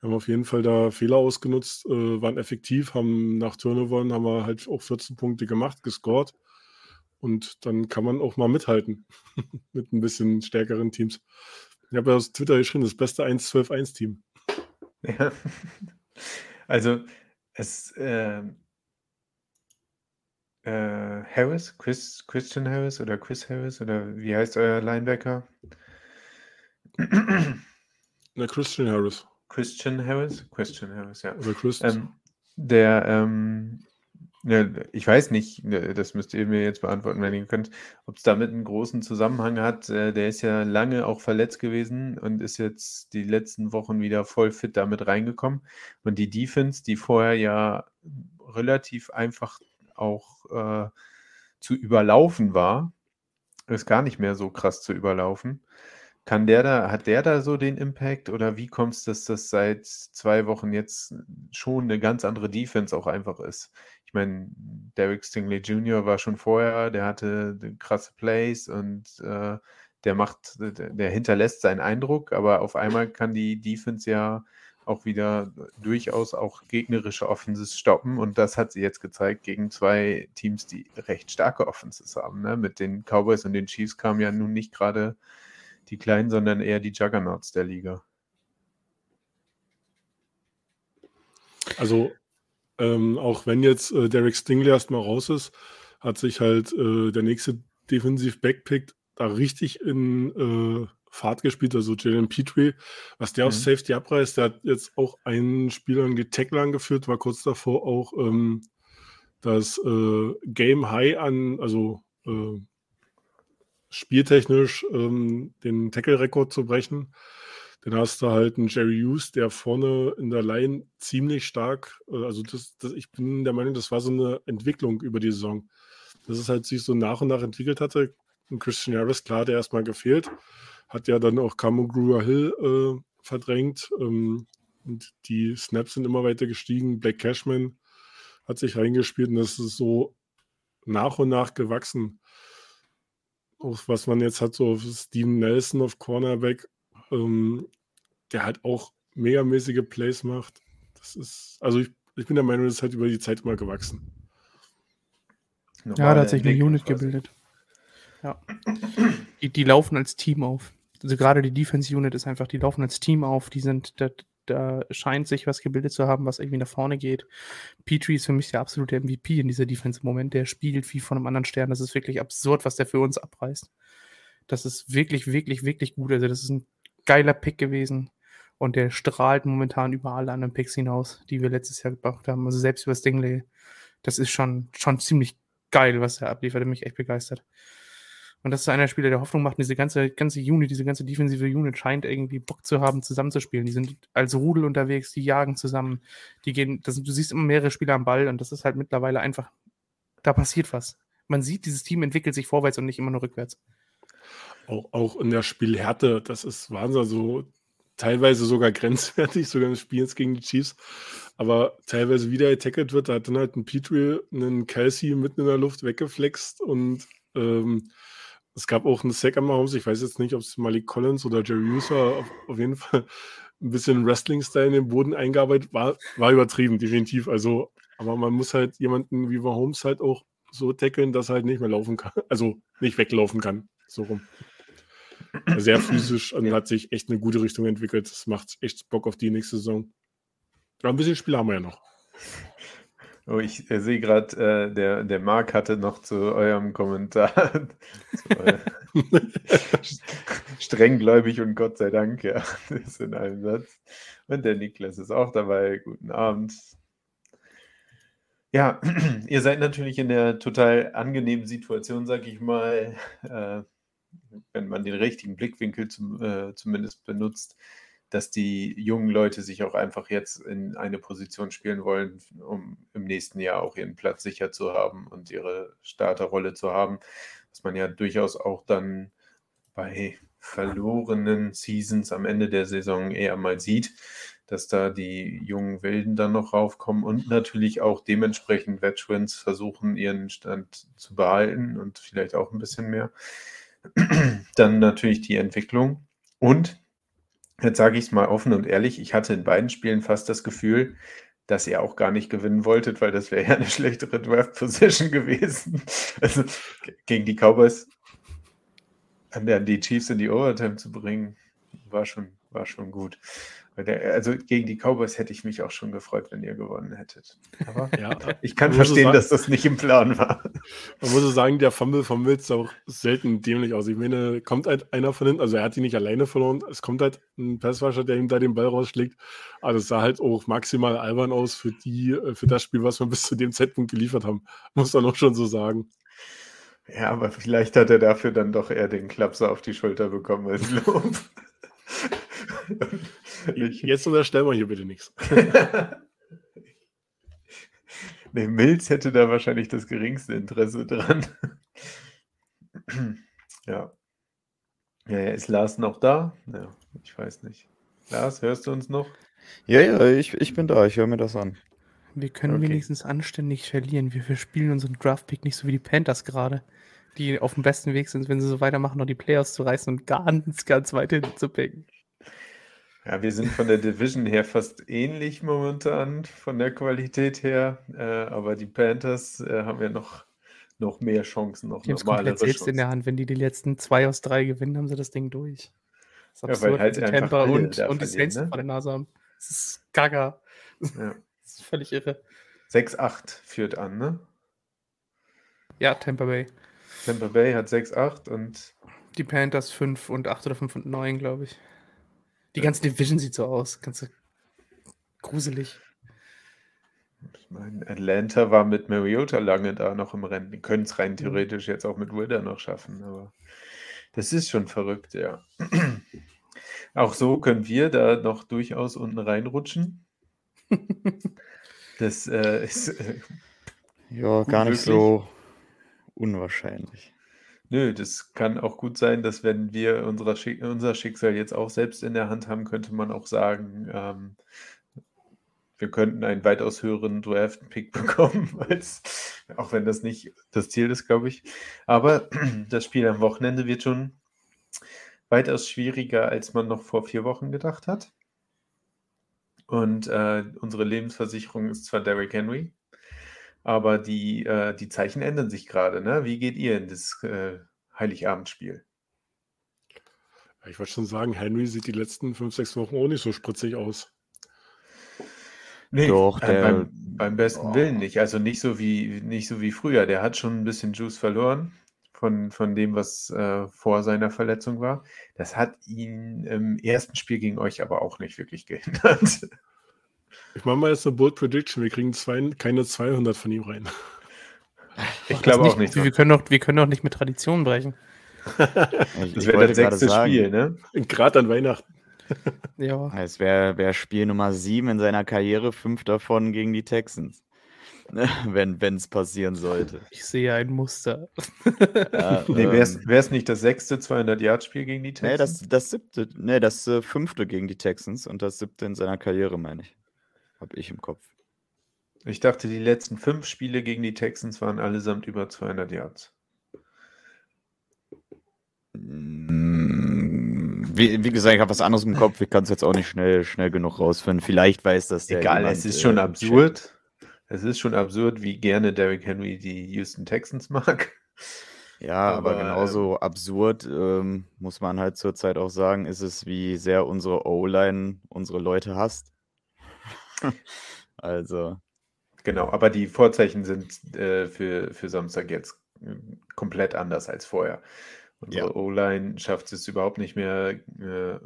wir haben auf jeden Fall da Fehler ausgenutzt, äh, waren effektiv, haben nach Turnovern haben wir halt auch 14 Punkte gemacht, gescored. Und dann kann man auch mal mithalten mit ein bisschen stärkeren Teams. Ich habe ja aus Twitter geschrieben, das beste 1-12-1-Team. Ja. Also, es, ähm, äh, Harris, Chris, Christian Harris oder Chris Harris oder wie heißt euer Linebacker? Na, Christian Harris. Christian Harris? Christian Harris, ja. Oder Chris. Ähm, der, ähm, ich weiß nicht, ne, das müsst ihr mir jetzt beantworten, wenn ihr könnt, ob es damit einen großen Zusammenhang hat. Äh, Der ist ja lange auch verletzt gewesen und ist jetzt die letzten Wochen wieder voll fit damit reingekommen. Und die Defense, die vorher ja relativ einfach auch äh, zu überlaufen war, ist gar nicht mehr so krass zu überlaufen. Kann der da, hat der da so den Impact oder wie kommt es, dass das seit zwei Wochen jetzt schon eine ganz andere Defense auch einfach ist? Ich meine, Derek Stingley Jr. war schon vorher, der hatte krasse Plays und äh, der macht, der, hinterlässt seinen Eindruck, aber auf einmal kann die Defense ja auch wieder durchaus auch gegnerische Offenses stoppen und das hat sie jetzt gezeigt gegen zwei Teams, die recht starke Offenses haben. Ne? Mit den Cowboys und den Chiefs kamen ja nun nicht gerade die Kleinen, sondern eher die Juggernauts der Liga. Also, ähm, auch wenn jetzt äh, Derek Stingley erstmal raus ist, hat sich halt äh, der nächste Defensiv-Backpick da richtig in äh, Fahrt gespielt, also Jalen Petrie, was der Mhm. auf Safety abreißt, der hat jetzt auch einen Spieler in die Tackle angeführt, war kurz davor auch ähm, das äh, Game High an, also äh, spieltechnisch ähm, den Tackle-Rekord zu brechen. Dann hast du halt einen Jerry Hughes, der vorne in der Line ziemlich stark, äh, also das, das, ich bin der Meinung, das war so eine Entwicklung über die Saison. Dass es halt sich so nach und nach entwickelt hatte. Und Christian Harris, klar, der erstmal gefehlt, hat ja dann auch Camo Gruer Hill äh, verdrängt. Ähm, und die Snaps sind immer weiter gestiegen. Black Cashman hat sich reingespielt und das ist so nach und nach gewachsen. Auch was man jetzt hat, so Steven Nelson auf Cornerback, ähm, der halt auch megamäßige Plays macht. Das ist, also ich, ich bin der Meinung, das ist halt über die Zeit immer gewachsen. Ja, da hat sich eine Unit quasi. gebildet. Ja. Die, die laufen als Team auf. Also gerade die Defense-Unit ist einfach, die laufen als Team auf, die sind, da, da scheint sich was gebildet zu haben, was irgendwie nach vorne geht. Petrie ist für mich der absolute MVP in dieser Defense im Moment. Der spielt wie von einem anderen Stern. Das ist wirklich absurd, was der für uns abreißt. Das ist wirklich, wirklich, wirklich gut. Also, das ist ein geiler Pick gewesen. Und der strahlt momentan über alle anderen Picks hinaus, die wir letztes Jahr gebracht haben. Also selbst über Stingley. Das ist schon, schon ziemlich geil, was er abliefert. Hat mich echt begeistert. Und das ist einer der Spieler, der Hoffnung macht. Diese ganze, ganze Unit, diese ganze defensive Unit scheint irgendwie Bock zu haben, zusammenzuspielen. Die sind als Rudel unterwegs, die jagen zusammen, die gehen, das, du siehst immer mehrere Spieler am Ball und das ist halt mittlerweile einfach, da passiert was. Man sieht, dieses Team entwickelt sich vorwärts und nicht immer nur rückwärts. Auch, auch in der Spielhärte, das ist Wahnsinn, so teilweise sogar grenzwertig, sogar in Spielen gegen die Chiefs, aber teilweise wieder attacked wird, da hat dann halt ein Petrie einen Kelsey mitten in der Luft weggeflext und ähm, es gab auch einen Sack am Mahomes. Ich weiß jetzt nicht, ob es Malik Collins oder Jerry war. Auf, auf jeden Fall ein bisschen Wrestling-Style in den Boden eingearbeitet. War, war übertrieben, definitiv. Also, aber man muss halt jemanden wie Mahomes halt auch so tackeln, dass er halt nicht mehr laufen kann. Also nicht weglaufen kann. So rum. Sehr physisch und hat sich echt eine gute Richtung entwickelt. Das macht echt Bock auf die nächste Saison. Aber ein bisschen Spiel haben wir ja noch. Oh, ich äh, sehe gerade, äh, der, der Marc hatte noch zu eurem Kommentar strenggläubig und Gott sei Dank, ja, das ist in einem Satz. Und der Niklas ist auch dabei. Guten Abend. Ja, ihr seid natürlich in der total angenehmen Situation, sag ich mal, äh, wenn man den richtigen Blickwinkel zum, äh, zumindest benutzt, dass die jungen Leute sich auch einfach jetzt in eine Position spielen wollen, um im nächsten Jahr auch ihren Platz sicher zu haben und ihre Starterrolle zu haben, was man ja durchaus auch dann bei verlorenen Seasons am Ende der Saison eher mal sieht, dass da die jungen Wilden dann noch raufkommen und natürlich auch dementsprechend Veterans versuchen, ihren Stand zu behalten und vielleicht auch ein bisschen mehr. Dann natürlich die Entwicklung und Jetzt sage ich es mal offen und ehrlich, ich hatte in beiden Spielen fast das Gefühl, dass ihr auch gar nicht gewinnen wolltet, weil das wäre ja eine schlechtere Draft-Position gewesen. Also gegen die Cowboys an die Chiefs in die Overtime zu bringen, war schon, war schon gut. Also gegen die Cowboys hätte ich mich auch schon gefreut, wenn ihr gewonnen hättet. Aber ja, ich kann verstehen, sagen, dass das nicht im Plan war. Man muss sagen, der Fumble von Mills sah auch selten dämlich aus. Ich meine, kommt halt einer von hinten, also er hat ihn nicht alleine verloren, es kommt halt ein Passwascher, der ihm da den Ball rausschlägt. Aber also es sah halt auch maximal albern aus für die, äh, für das Spiel, was wir bis zu dem Zeitpunkt geliefert haben. Muss man auch schon so sagen. Ja, aber vielleicht hat er dafür dann doch eher den Klapser auf die Schulter bekommen als Lob. Jetzt unterstellen wir hier bitte nichts. Nee, Mills hätte da wahrscheinlich das geringste Interesse dran. ja. Ja, ist Lars noch da? Ja, ich weiß nicht. Lars, hörst du uns noch? Ja, ja, ich, ich bin da, ich höre mir das an. Wir können okay. wenigstens anständig verlieren. Wir verspielen unseren Draftpick nicht so wie die Panthers gerade, die auf dem besten Weg sind, wenn sie so weitermachen, noch die Playoffs zu reißen und ganz, ganz weit hinten zu picken. Ja, wir sind von der Division her fast ähnlich momentan, von der Qualität her. Äh, aber die Panthers äh, haben ja noch, noch mehr Chancen, noch die normalere komplett selbst in der Hand. Wenn die die letzten zwei aus drei gewinnen, haben sie das Ding durch. Das ist ja, absurd, weil halt Tampa und, und die Saints ne? vor der Nase haben. Das ist gaga. Ja. Das ist völlig irre. 6-8 führt an, ne? Ja, Tampa Bay. Tampa Bay hat 6-8 und. Die Panthers 5 und 8 oder 5 und 9, glaube ich. Die ganze Division sieht so aus. Ganz gruselig. Ich meine, Atlanta war mit Mariota lange da noch im Rennen. Die können es rein theoretisch jetzt auch mit Wilder noch schaffen, aber das ist schon verrückt, ja. Auch so können wir da noch durchaus unten reinrutschen. Das äh, ist. Äh, ja, gar nicht so unwahrscheinlich. Nö, das kann auch gut sein, dass wenn wir unser, Schick unser Schicksal jetzt auch selbst in der Hand haben, könnte man auch sagen, ähm, wir könnten einen weitaus höheren Draft-Pick bekommen, als, auch wenn das nicht das Ziel ist, glaube ich. Aber das Spiel am Wochenende wird schon weitaus schwieriger, als man noch vor vier Wochen gedacht hat. Und äh, unsere Lebensversicherung ist zwar Derrick Henry, aber die, äh, die Zeichen ändern sich gerade. Ne? Wie geht ihr in das äh, Heiligabendspiel? Ich wollte schon sagen, Henry sieht die letzten fünf, sechs Wochen auch nicht so spritzig aus. Nee, Doch, äh, beim, beim, besten oh. Willen nicht. Also nicht so wie nicht so wie früher. Der hat schon ein bisschen Juice verloren. von, von dem, was äh, vor seiner Verletzung war. Das hat ihn im ersten Spiel gegen euch aber auch nicht wirklich gehindert. Ich mache mal jetzt eine Bold Prediction. Wir kriegen zwei, keine 200 von ihm rein. Ich glaube auch nicht. Wir, können doch, wir können doch nicht mit Tradition brechen. Ich, Das wäre das sechste Spiel, ne? Gerade an Weihnachten. Ja. Es wäre wär Spiel Nummer 7 in seiner Karriere, fünf davon gegen die Texans. Wenn es passieren sollte. Ich sehe ein Muster. Ja, Nee, ähm, wäre es nicht das sechste 200-Yard-Spiel gegen die nee, Texans? das, das siebte, nee, das äh, fünfte gegen die Texans und das siebte in seiner Karriere, meine ich. Hab ich im Kopf. Ich dachte, die letzten fünf Spiele gegen die Texans waren allesamt über 200 Yards. Mm, Wie, wie gesagt, ich habe was anderes im Kopf. Ich kann es jetzt auch nicht schnell, schnell genug rausfinden. Vielleicht weiß das der Egal, jemand, es ist äh, schon Chat. absurd. Es ist schon absurd, wie gerne Derrick Henry die Houston Texans mag. Ja, aber, Aber, genauso absurd ähm, muss man halt zurzeit auch sagen, ist es, wie sehr unsere O-Line unsere Leute hasst. also, Genau, aber die Vorzeichen sind äh, für, für Samstag jetzt äh, komplett anders als vorher. Unsere Ja. O-Line schafft es überhaupt nicht mehr, äh,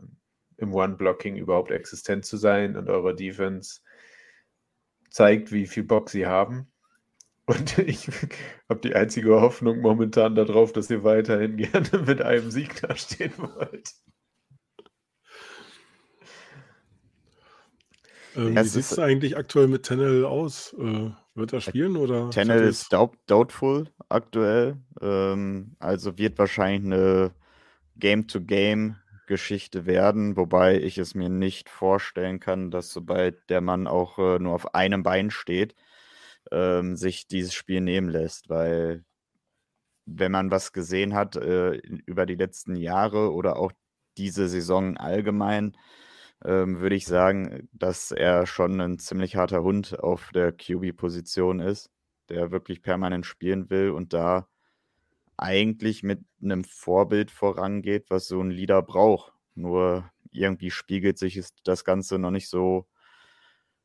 im One-Blocking überhaupt existent zu sein und eure Defense zeigt, wie viel Bock sie haben. Und ich habe die einzige Hoffnung momentan darauf, dass ihr weiterhin gerne mit einem Sieg dastehen wollt. Ähm, wie sieht es eigentlich aktuell mit Tennell aus? Äh, wird er spielen oder? Tennel Ich hab ist doubt, doubtful aktuell. Ähm, also wird wahrscheinlich eine Game-to-Game-Geschichte werden, wobei ich es mir nicht vorstellen kann, dass sobald der Mann auch äh, nur auf einem Bein steht, ähm, sich dieses Spiel nehmen lässt, weil wenn man was gesehen hat äh, über die letzten Jahre oder auch diese Saison allgemein, ähm, würde ich sagen, dass er schon ein ziemlich harter Hund auf der QB-Position ist, der wirklich permanent spielen will und da eigentlich mit einem Vorbild vorangeht, was so ein Leader braucht. Nur irgendwie spiegelt sich das Ganze noch nicht so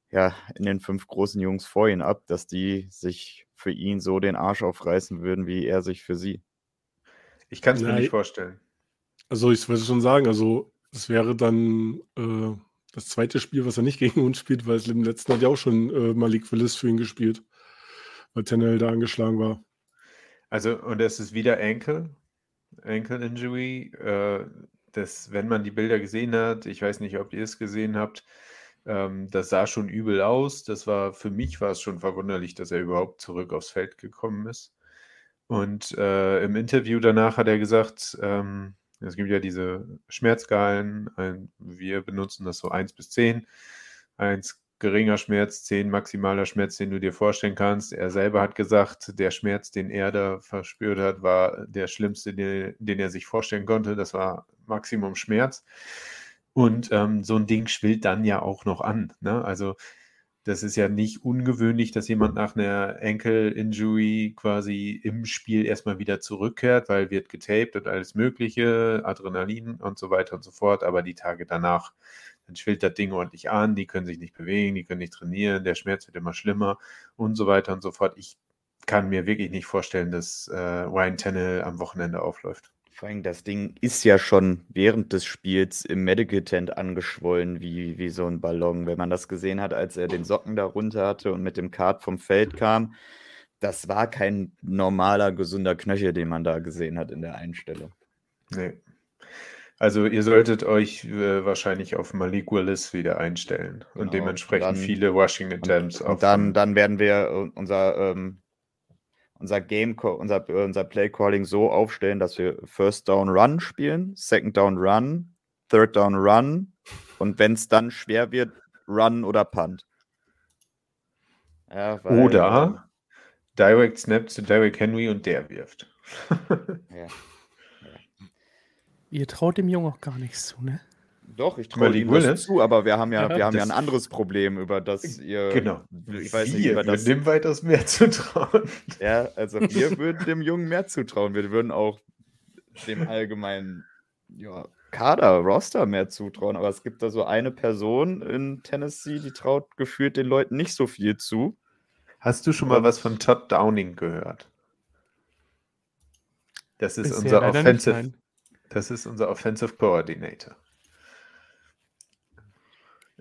ja, in den fünf großen Jungs vor ihm ab, dass die sich für ihn so den Arsch aufreißen würden, wie er sich für sie. Ich kann es mir nicht vorstellen. Also ich wollte schon sagen, also es wäre dann äh, das zweite Spiel, was er nicht gegen uns spielt, weil es im letzten hat ja auch schon äh, Malik Willis für ihn gespielt, weil Tennell da angeschlagen war. Also, und es ist wieder Ankle, Ankle Injury. Äh, das, wenn man die Bilder gesehen hat, ich weiß nicht, ob ihr es gesehen habt, ähm, das sah schon übel aus. Das war, für mich war es schon verwunderlich, dass er überhaupt zurück aufs Feld gekommen ist. Und äh, im Interview danach hat er gesagt, ähm, es gibt ja diese Schmerzskalen, wir benutzen das so 1 bis 10. 1 geringer Schmerz, 10 maximaler Schmerz, den du dir vorstellen kannst. Er selber hat gesagt, der Schmerz, den er da verspürt hat, war der schlimmste, den, den er sich vorstellen konnte. Das war Maximum Schmerz. Und ähm, so ein Ding schwillt dann ja auch noch an. Ne? Also das ist ja nicht ungewöhnlich, dass jemand nach einer Ankle-Injury quasi im Spiel erstmal wieder zurückkehrt, weil wird getaped und alles Mögliche, Adrenalin und so weiter und so fort. Aber die Tage danach, dann schwillt das Ding ordentlich an, die können sich nicht bewegen, die können nicht trainieren, der Schmerz wird immer schlimmer und so weiter und so fort. Ich kann mir wirklich nicht vorstellen, dass äh, Ryan Tannehill am Wochenende aufläuft. Vor allem, das Ding ist ja schon während des Spiels im Medical Tent angeschwollen, wie, wie so ein Ballon. Wenn man das gesehen hat, als er den Socken da runter hatte und mit dem Kart vom Feld kam, das war kein normaler, gesunder Knöchel, den man da gesehen hat in der Einstellung. Nee. Also ihr solltet euch äh, wahrscheinlich auf Malik Willis wieder einstellen Genau, und dementsprechend dann- viele Rushing Attempts Und dann, dann werden wir äh, unser, ähm, unser Game, unser, unser Play Calling so aufstellen, dass wir First Down Run spielen, Second Down Run, Third Down Run und wenn es dann schwer wird, Run oder Punt. Ja, weil, Oder Direct Snap zu Derrick Henry und der wirft. ja. Ihr traut dem Jungen auch gar nichts zu, ne? Doch, ich traue ihm das zu, aber wir haben ja, Ja, wir haben ja ein anderes Problem, über das ihr. genau. Ich weiß nicht, Wir über das, würden dem weitaus mehr zu trauen. Ja, also wir würden dem Jungen mehr zutrauen. Wir würden auch dem allgemeinen ja, Kader, Roster mehr zutrauen. Aber es gibt da so eine Person in Tennessee, die traut gefühlt den Leuten nicht so viel zu. Hast du schon mal was von Todd Downing gehört? Das ist Bisher unser nicht, Offensive, das ist unser Offensive Coordinator.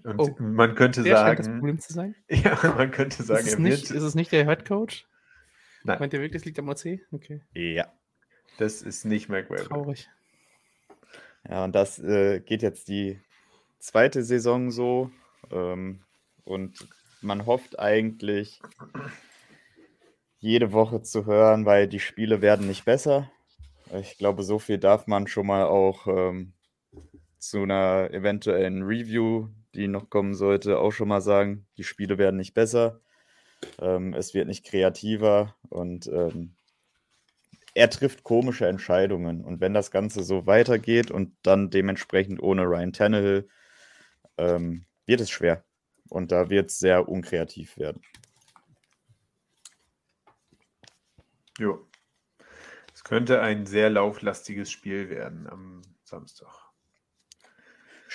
Und Oh, man könnte Der scheint das sagen, Problem zu sein. ja, man könnte sagen, ist, es er nicht, wird, ist es nicht der Head Coach? nein, Meint ihr wirklich, es liegt am OC? Okay, Ja. das ist nicht McWaver. traurig. Ja, und das äh, geht jetzt die zweite Saison so. Ähm, und man hofft eigentlich, jede Woche zu hören, weil die Spiele werden nicht besser. Ich glaube, so viel darf man schon mal auch ähm, zu einer eventuellen Review, die noch kommen sollte, auch schon mal sagen. Die Spiele werden nicht besser. Ähm, es wird nicht kreativer und ähm, er trifft komische Entscheidungen. Und wenn das Ganze so weitergeht und dann dementsprechend ohne Ryan Tannehill, ähm, wird es schwer. Und da wird es sehr unkreativ werden. Jo. Es könnte ein sehr lauflastiges Spiel werden am Samstag.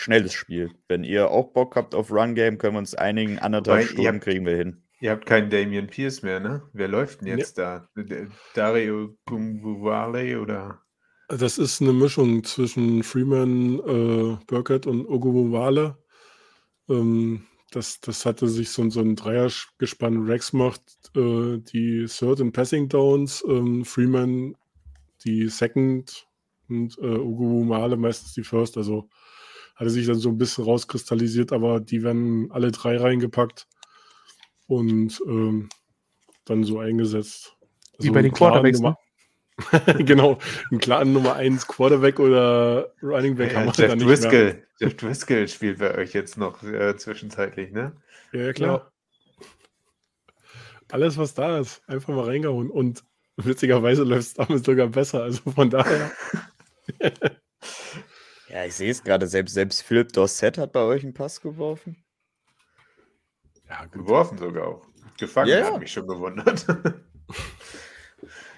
Schnelles Spiel. Wenn ihr auch Bock habt auf Run Game, können wir uns einigen. Anderthalb Stunden habt- kriegen wir hin. Ihr habt keinen Damian Pierce mehr, ne? Wer läuft denn jetzt da? Der- Dario Gumbuwale oder? Das ist eine Mischung zwischen Freeman, äh, Burkett und Oguwale. Ähm, das, das hatte sich so, so ein Dreiergespann. Rex macht äh, die Third and Passing Downs, ähm, Freeman die Second und äh, Oguwale meistens die First. Also hatte sich dann so ein bisschen rauskristallisiert, aber die werden alle drei reingepackt und ähm, dann so eingesetzt. Wie Also bei den Quarterbacks, Nummer- genau, einen klaren Nummer 1 Quarterback oder Running Back Ja, haben wir Jeff nicht mehr. Driscoll. Jeff Driscoll spielt bei euch jetzt noch äh, zwischenzeitlich, ne? Ja, ja, klar. Alles, was da ist, einfach mal reingehauen. Und witzigerweise läuft es damit sogar besser. Also von daher, Ja, ich sehe es gerade. Selbst, selbst Philipp Dorset hat bei euch einen Pass geworfen. ja, gut. Geworfen sogar auch. Gefangen Ja, ja. hat mich schon gewundert.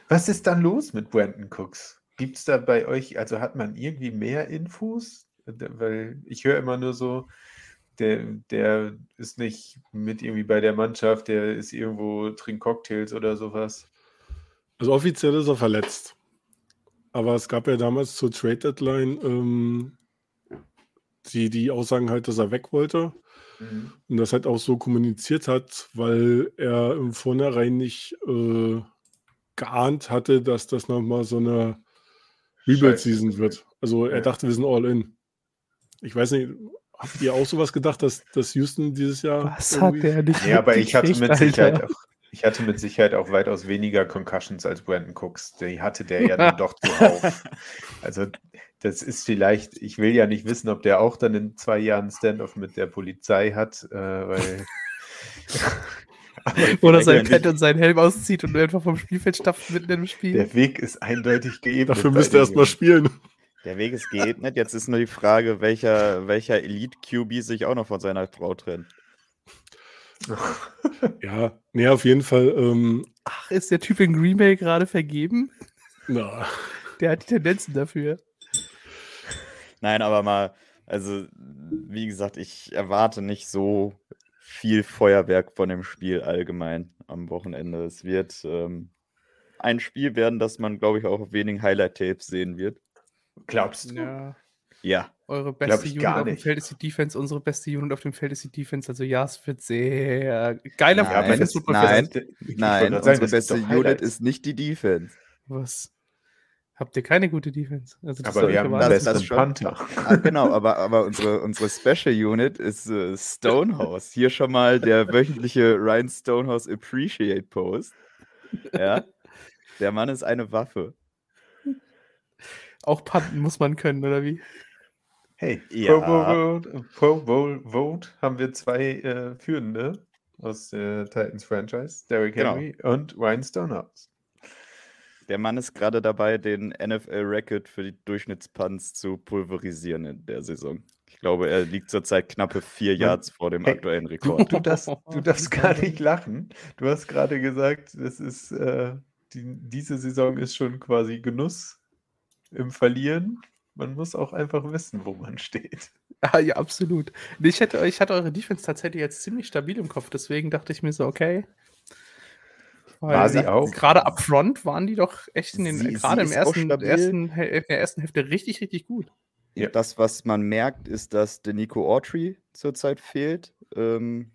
Was ist dann los mit Brandon Cooks? Gibt es da bei euch, also hat man irgendwie mehr Infos? Weil ich höre immer nur so, der, der ist nicht mit irgendwie bei der Mannschaft, der ist irgendwo, trinkt Cocktails oder sowas. Also offiziell ist er verletzt. Aber es gab ja damals zur Trade Deadline ähm, die, die Aussagen halt, dass er weg wollte. Mhm. Und das halt auch so kommuniziert hat, weil er im Vornherein nicht äh, geahnt hatte, dass das nochmal so eine Rebuild-Season wird. Also er Ja. dachte, wir sind all in. Ich weiß nicht, habt ihr auch sowas gedacht, dass, dass Houston dieses Jahr. Was hat der nicht Ja, aber ich hatte mit Sicherheit Alter? auch, ich hatte mit Sicherheit auch weitaus weniger Concussions als Brandon Cooks. Die hatte der ja dann doch zuhauf. Also das ist vielleicht, ich will ja nicht wissen, ob der auch dann in zwei Jahren Standoff mit der Polizei hat, äh, weil Oder sein Pad nicht. und sein Helm auszieht und einfach vom Spielfeld stapft mitten im Spiel. Der Weg ist eindeutig geebnet. Dafür bei müsst ihr dem erstmal spielen. Der Weg ist geebnet. Jetzt ist nur die Frage, welcher, welcher Elite-QB sich auch noch von seiner Frau trennt. Ja, nee, auf jeden Fall. Ähm, Ach, ist der Typ in Green Bay gerade vergeben? na, Der hat die Tendenzen dafür. Nein, aber mal, also wie gesagt, ich erwarte nicht so viel Feuerwerk von dem Spiel allgemein am Wochenende. Es wird ähm, ein Spiel werden, das man, glaube ich, auch auf wenigen Highlight-Tapes sehen wird. Glaubst du? Ja. Ja, Eure beste ich Unit gar auf dem nicht. Feld ist die Defense, unsere beste Unit auf dem Feld ist die Defense. Also ja, es wird sehr geiler Nein, Defense das- Football nein. Nein, sagen, unsere ist beste doch Unit ist nicht die Defense. Was? Habt ihr keine gute Defense? Also das Aber wir haben das- das, schon. Panther. Ah, genau, aber, aber unsere, unsere Special Unit ist äh, Stonehouse. Hier schon mal der wöchentliche Ryan Stonehouse Appreciate Post. Ja. Der Mann ist eine Waffe. Auch punten muss man können, oder wie? Hey, Ja. Pro Bowl Vote, Pro Bowl Vote haben wir zwei äh, Führende aus der Titans Franchise, Derrick Genau. Henry und Ryan Stonehouse. Der Mann ist gerade dabei, den NFL-Record für die Durchschnittspunts zu pulverisieren in der Saison. Ich glaube, er liegt zurzeit knappe vier Yards vor dem Hey, aktuellen Du, Rekord. du, darfst, du darfst gar nicht lachen. Du hast gerade gesagt, das ist äh, die, diese Saison ist schon quasi Genuss im Verlieren. Man muss auch einfach wissen, wo man steht. Ah, ja, absolut. Ich hätte, ich hatte eure Defense tatsächlich jetzt ziemlich stabil im Kopf, deswegen dachte ich mir so, okay. Weil War sie auch? Gerade up front waren die doch echt in den, Sie- gerade sie im ersten, ersten, in der ersten Hälfte richtig, richtig gut. Ja. Das, was man merkt, ist, dass der Nico Autry zurzeit fehlt. Ähm,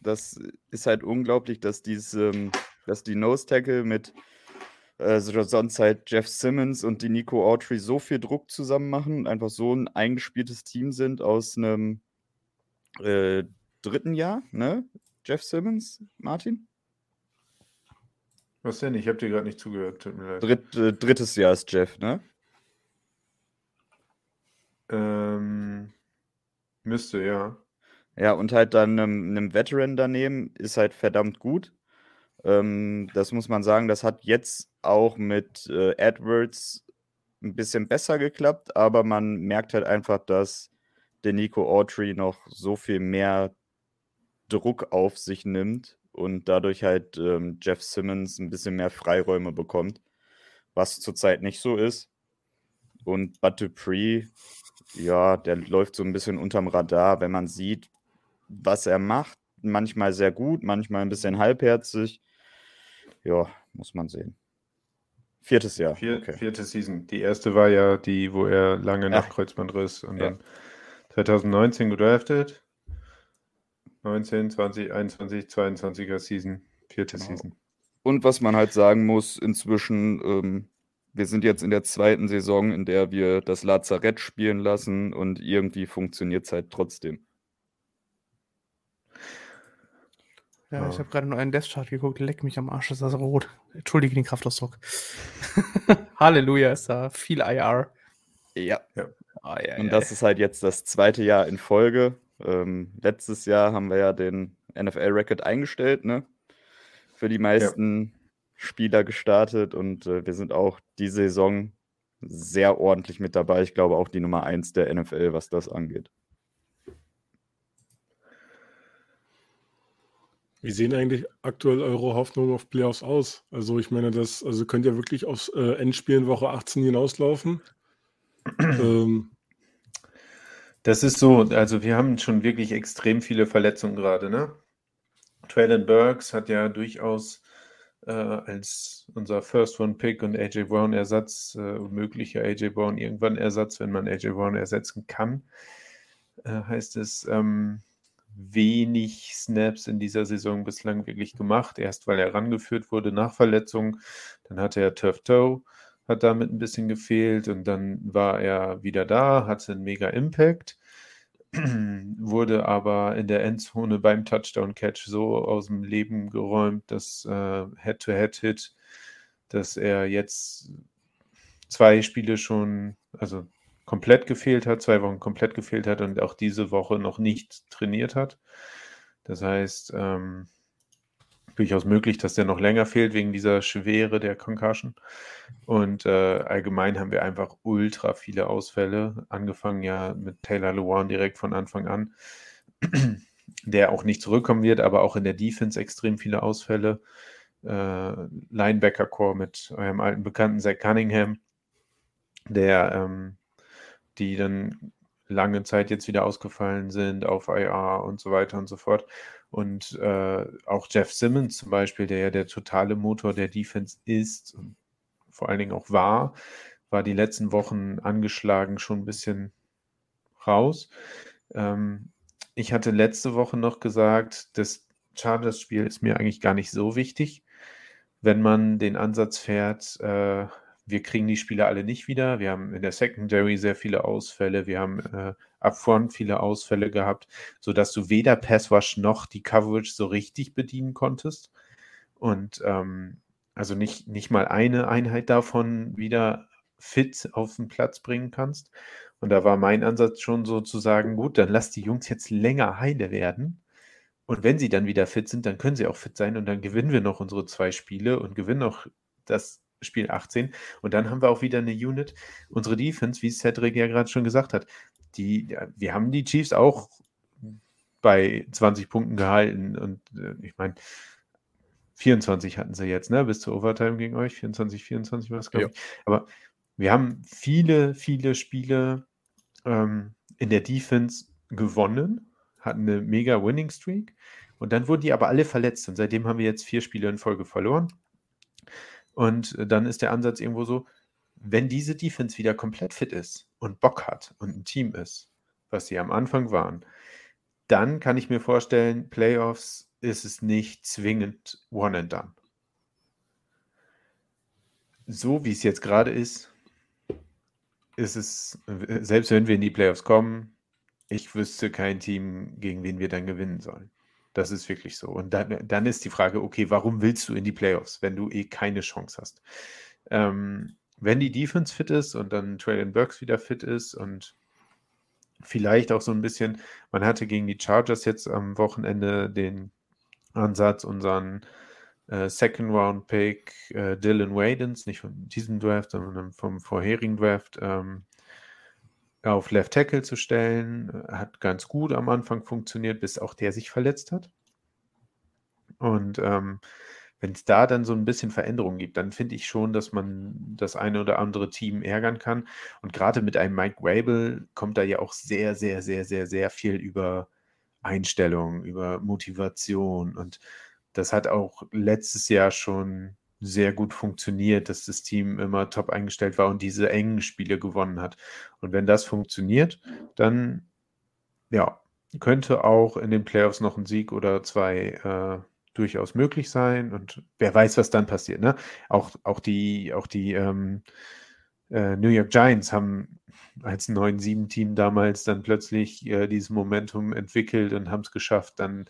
das ist halt unglaublich, dass, dies, ähm, dass die Nose Tackle mit äh, so- sonst halt Jeff Simmons und die Nico Autry so viel Druck zusammen machen und einfach so ein eingespieltes Team sind aus einem äh, dritten Jahr, ne? Jeff Simmons, Martin? Was denn? Ich habe dir gerade nicht zugehört. Tut mir leid. Dritt, äh, drittes Jahr ist Jeff, ne? Ähm, müsste, ja. Ja, und halt dann einem, einem Veteran daneben ist halt verdammt gut. Ähm, das muss man sagen, das hat jetzt auch mit äh, Edwards ein bisschen besser geklappt, aber man merkt halt einfach, dass der Nico Autry noch so viel mehr Druck auf sich nimmt und dadurch halt ähm, Jeff Simmons ein bisschen mehr Freiräume bekommt, was zurzeit nicht so ist. Und Bud Dupree, ja, der läuft so ein bisschen unterm Radar, wenn man sieht, was er macht. Manchmal sehr gut, manchmal ein bisschen halbherzig. Ja, muss man sehen. Viertes Jahr. Vier, okay. Vierte Season. Die erste war ja die, wo er lange nach Ja. Kreuzbandriss und Ja. dann 2019 gedraftet. 19, 20, 21, 22er Season. Vierte Genau. Season. Und was man halt sagen muss, inzwischen, ähm, wir sind jetzt in der zweiten Saison, in der wir das Lazarett spielen lassen und irgendwie funktioniert es halt trotzdem. Ja, ich Ja. habe gerade nur einen Death Chart geguckt. Leck mich am Arsch, ist das rot. Entschuldige den Kraftausdruck. Halleluja, ist da viel IR. Ja. Ah, ja, Und ja, das ist halt jetzt das zweite Jahr in Folge. Ähm, letztes Jahr haben wir ja den NFL-Record eingestellt, ne? Für die meisten Spieler gestartet und äh, wir sind auch die Saison sehr ordentlich mit dabei. Ich glaube auch die Nummer 1 der NFL, was das angeht. Wie sehen eigentlich aktuell eure Hoffnungen auf Playoffs aus? Also ich meine, das also könnt ihr wirklich aufs äh, Endspiel in Woche 18 hinauslaufen. ähm, Das ist so, also wir haben schon wirklich extrem viele Verletzungen gerade, ne? Traylon Burks hat ja durchaus äh, als unser First One Pick und AJ Brown Ersatz, äh, möglicher AJ Brown irgendwann Ersatz, wenn man AJ Brown ersetzen kann, äh, heißt es, ähm, wenig Snaps in dieser Saison bislang wirklich gemacht. Erst weil er rangeführt wurde nach Verletzung, dann hatte er Turf Toe, hat damit ein bisschen gefehlt und dann war er wieder da, hatte einen mega Impact, wurde aber in der Endzone beim Touchdown-Catch so aus dem Leben geräumt, dass äh, Head-to-Head-Hit, dass er jetzt zwei Spiele schon, also komplett gefehlt hat, zwei Wochen komplett gefehlt hat und auch diese Woche noch nicht trainiert hat. Das heißt, ähm, durchaus möglich, dass der noch länger fehlt wegen dieser Schwere der Concussion. Und äh, allgemein haben wir einfach ultra viele Ausfälle, angefangen ja mit Taylor Lewan direkt von Anfang an, der auch nicht zurückkommen wird, aber auch in der Defense extrem viele Ausfälle. Äh, Linebacker-Core mit eurem alten Bekannten Zach Cunningham, der ähm, die dann lange Zeit jetzt wieder ausgefallen sind auf IR und so weiter und so fort. Und äh, auch Jeff Simmons zum Beispiel, der ja der totale Motor der Defense ist vor allen Dingen auch war, war die letzten Wochen angeschlagen schon ein bisschen raus. Ähm, ich hatte letzte Woche noch gesagt, das Chargers-Spiel ist mir eigentlich gar nicht so wichtig, wenn man den Ansatz fährt, äh, wir kriegen die Spieler alle nicht wieder. Wir haben in der Secondary sehr viele Ausfälle. Wir haben äh, upfront viele Ausfälle gehabt, sodass du weder Passwash noch die Coverage so richtig bedienen konntest. Und ähm, also nicht, nicht mal eine Einheit davon wieder fit auf den Platz bringen kannst. Und da war mein Ansatz schon so zu sagen, gut, dann lass die Jungs jetzt länger heile werden. Und wenn sie dann wieder fit sind, dann können sie auch fit sein und dann gewinnen wir noch unsere zwei Spiele und gewinnen auch das Spiel 18. Und dann haben wir auch wieder eine Unit. Unsere Defense, wie Cedric ja gerade schon gesagt hat, die, wir haben die Chiefs auch bei 20 Punkten gehalten. Und äh, ich meine, 24 hatten sie jetzt, ne? Bis zur Overtime gegen euch. 24, 24 war es, glaube Ja. ich. Aber wir haben viele, viele Spiele ähm, in der Defense gewonnen, hatten eine mega Winning Streak. Und dann wurden die aber alle verletzt. Und seitdem haben wir jetzt vier Spiele in Folge verloren. Und äh, dann ist der Ansatz irgendwo so, wenn diese Defense wieder komplett fit ist und Bock hat und ein Team ist, was sie am Anfang waren, dann kann ich mir vorstellen, Playoffs ist es nicht zwingend one and done. So wie es jetzt gerade ist, ist es, äh, selbst wenn wir in die Playoffs kommen, ich wüsste kein Team, gegen wen wir dann gewinnen sollen. Das ist wirklich so. Und dann, dann ist die Frage, okay, warum willst du in die Playoffs, wenn du eh keine Chance hast? Ähm, wenn die Defense fit ist und dann Traylon Burks wieder fit ist und vielleicht auch so ein bisschen, man hatte gegen die Chargers jetzt am Wochenende den Ansatz, unseren äh, Second Round Pick äh, Dylan Wadens, nicht von diesem Draft, sondern vom vorherigen Draft, ähm, auf Left Tackle zu stellen. Hat ganz gut am Anfang funktioniert, bis auch der sich verletzt hat. Und ähm, wenn es da dann so ein bisschen Veränderungen gibt, dann finde ich schon, dass man das eine oder andere Team ärgern kann. Und gerade mit einem Mike Rabel kommt da ja auch sehr, sehr, sehr, sehr, sehr viel über Einstellung, über Motivation. Und das hat auch letztes Jahr schon sehr gut funktioniert, dass das Team immer top eingestellt war und diese engen Spiele gewonnen hat. Und wenn das funktioniert, dann ja, könnte auch in den Playoffs noch ein Sieg oder zwei äh, durchaus möglich sein. Und wer weiß, was dann passiert. Ne? Auch, auch die, auch die ähm, äh, New York Giants haben als 9-7-Team damals dann plötzlich äh, dieses Momentum entwickelt und haben es geschafft, dann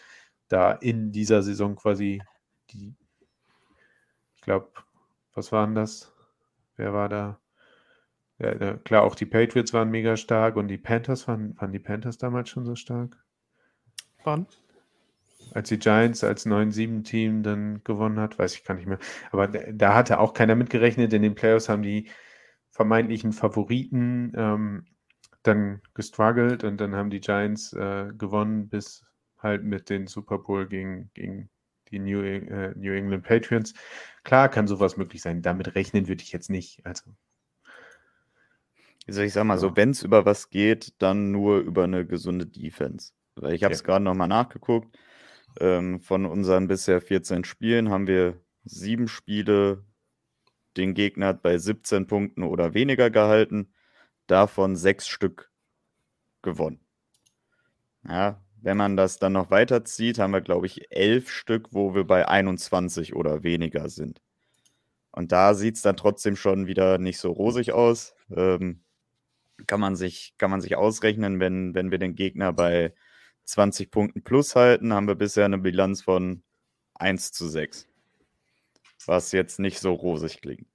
da in dieser Saison quasi die ich glaube, was waren das? Wer war da? Ja, klar, auch die Patriots waren mega stark und die Panthers waren, waren die Panthers damals schon so stark? Wann? Als die Giants als 9-7-Team dann gewonnen hat, weiß ich gar nicht mehr. Aber da hatte auch keiner mitgerechnet. In den Playoffs haben die vermeintlichen Favoriten ähm, dann gestruggelt und dann haben die Giants äh, gewonnen bis halt mit den Super Bowl gegen, gegen die New, äh, New England Patriots. Klar kann sowas möglich sein. Damit rechnen würde ich jetzt nicht. Also. Also ich sag mal so, wenn es über was geht, dann nur über eine gesunde Defense. Weil ich habe es ja. gerade nochmal nachgeguckt. Ähm, von unseren bisher 14 Spielen haben wir sieben Spiele den Gegner bei 17 Punkten oder weniger gehalten. Davon sechs Stück gewonnen. Ja, wenn man das dann noch weiterzieht, haben wir, glaube ich, elf Stück, wo wir bei 21 oder weniger sind. Und da sieht es dann trotzdem schon wieder nicht so rosig aus. Ähm, kann, man sich, kann man sich ausrechnen, wenn, wenn wir den Gegner bei 20 Punkten plus halten, haben wir bisher eine Bilanz von 1 zu 6. Was jetzt nicht so rosig klingt.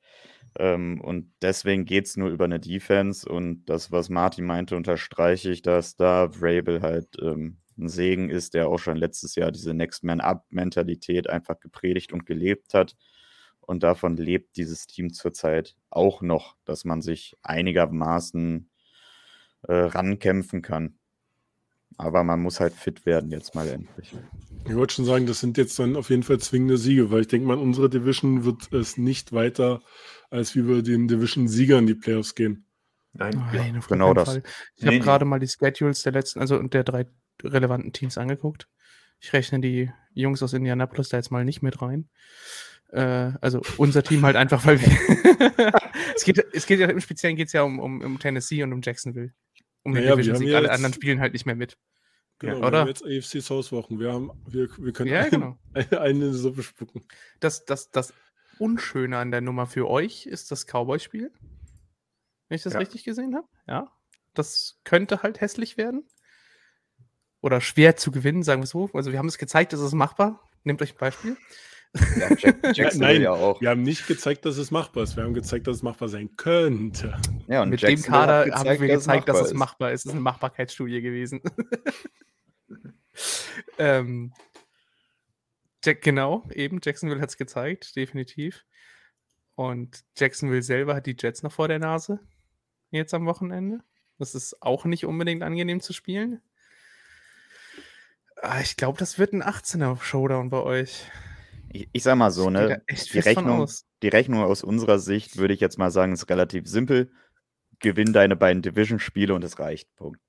Ähm, und deswegen geht es nur über eine Defense. Und das, was Martin meinte, unterstreiche ich, dass da Vrabel halt ähm, ein Segen ist, der auch schon letztes Jahr diese Next Man Up-Mentalität einfach gepredigt und gelebt hat. Und davon lebt dieses Team zurzeit auch noch, dass man sich einigermaßen äh, rankämpfen kann. Aber man muss halt fit werden jetzt mal endlich. Ich wollte schon sagen, das sind jetzt dann auf jeden Fall zwingende Siege, weil ich denke mal, unsere Division wird es nicht weiter, als wie wir den Division-Sieger in die Playoffs gehen. Nein, Nein genau das. Fall. Ich nee, habe nee. gerade mal die Schedules der letzten, also der drei relevanten Teams angeguckt. Ich rechne die Jungs aus Indianapolis da jetzt mal nicht mit rein. Äh, also unser Team halt einfach, weil wir. es, geht, es geht ja im Speziellen geht es ja um, um, um, Tennessee und um Jacksonville. Um den naja, Division Sieg. Alle anderen spielen halt nicht mehr mit. Genau, ja, oder? Wir haben jetzt AFC South Wochen. Wir, haben, wir, wir können ja, genau. einen in die Suppe spucken. Das, das, das Unschöne an der Nummer für euch ist das Cowboy-Spiel. Wenn ich das ja. richtig gesehen habe. Ja. Das könnte halt hässlich werden oder schwer zu gewinnen, sagen wir so. Also wir haben es gezeigt, es ist machbar. Nehmt euch ein Beispiel. Ja, Jack, Nein, ja auch. wir haben nicht gezeigt, dass es machbar ist. Wir haben gezeigt, dass es machbar sein könnte. Ja, und Mit Jackson dem Kader gezeigt, haben wir gezeigt, dass es machbar ist. Es ist eine Machbarkeitsstudie gewesen. ähm, Jack, genau, eben. Jacksonville hat es gezeigt, definitiv. Und Jacksonville selber hat die Jets noch vor der Nase. Jetzt am Wochenende. Das ist auch nicht unbedingt angenehm zu spielen. Ah, ich glaube, das wird ein 18er Showdown bei euch. Ich, ich sag mal so, ne? Die Rechnung, die Rechnung aus unserer Sicht würde ich jetzt mal sagen, ist relativ simpel. Gewinn deine beiden Division-Spiele und es reicht. Punkt.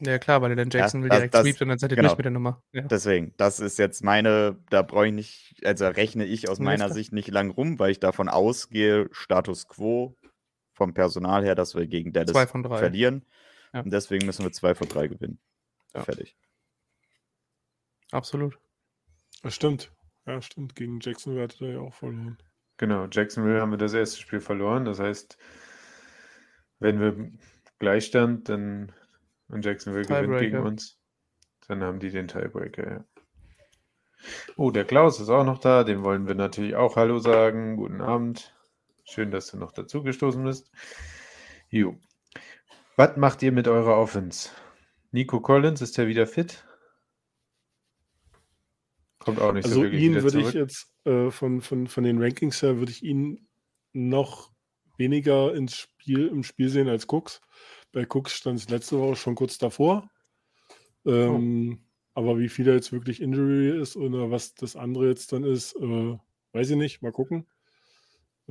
Ja, klar, weil er dann Jacksonville das- direkt das- sweept und dann seid ihr genau. durch mit der Nummer. Ja. Deswegen, das ist jetzt meine, da brauche ich nicht, also rechne ich aus meiner. Sicht nicht lang rum, weil ich davon ausgehe, Status quo vom Personal her, dass wir gegen Dallas Zwei von drei. verlieren. Ja. Und deswegen müssen wir zwei von drei gewinnen. Ja. Fertig. Absolut. Das stimmt. Ja, stimmt. Gegen Jacksonville hat er ja auch verloren. Genau, Jacksonville haben wir das erste Spiel verloren. Das heißt, wenn wir Gleichstand dann und Jacksonville gewinnt gegen uns, dann haben die den Tiebreaker, ja. Oh, der Klaus ist auch noch da. Dem wollen wir natürlich auch Hallo sagen. Guten Abend. Schön, dass du noch dazugestoßen bist. Jo. Was macht ihr mit eurer Offense? Nico Collins, ist der wieder fit? Kommt auch nicht so Also wirklich ihn würde ich jetzt äh, von, von, von den Rankings her, würde ich ihn noch weniger ins Spiel, im Spiel sehen als Cooks. Bei Cooks stand es letzte Woche schon kurz davor. Ähm, Aber wie viel da jetzt wirklich Injury ist oder was das andere jetzt dann ist, äh, weiß ich nicht. Mal gucken.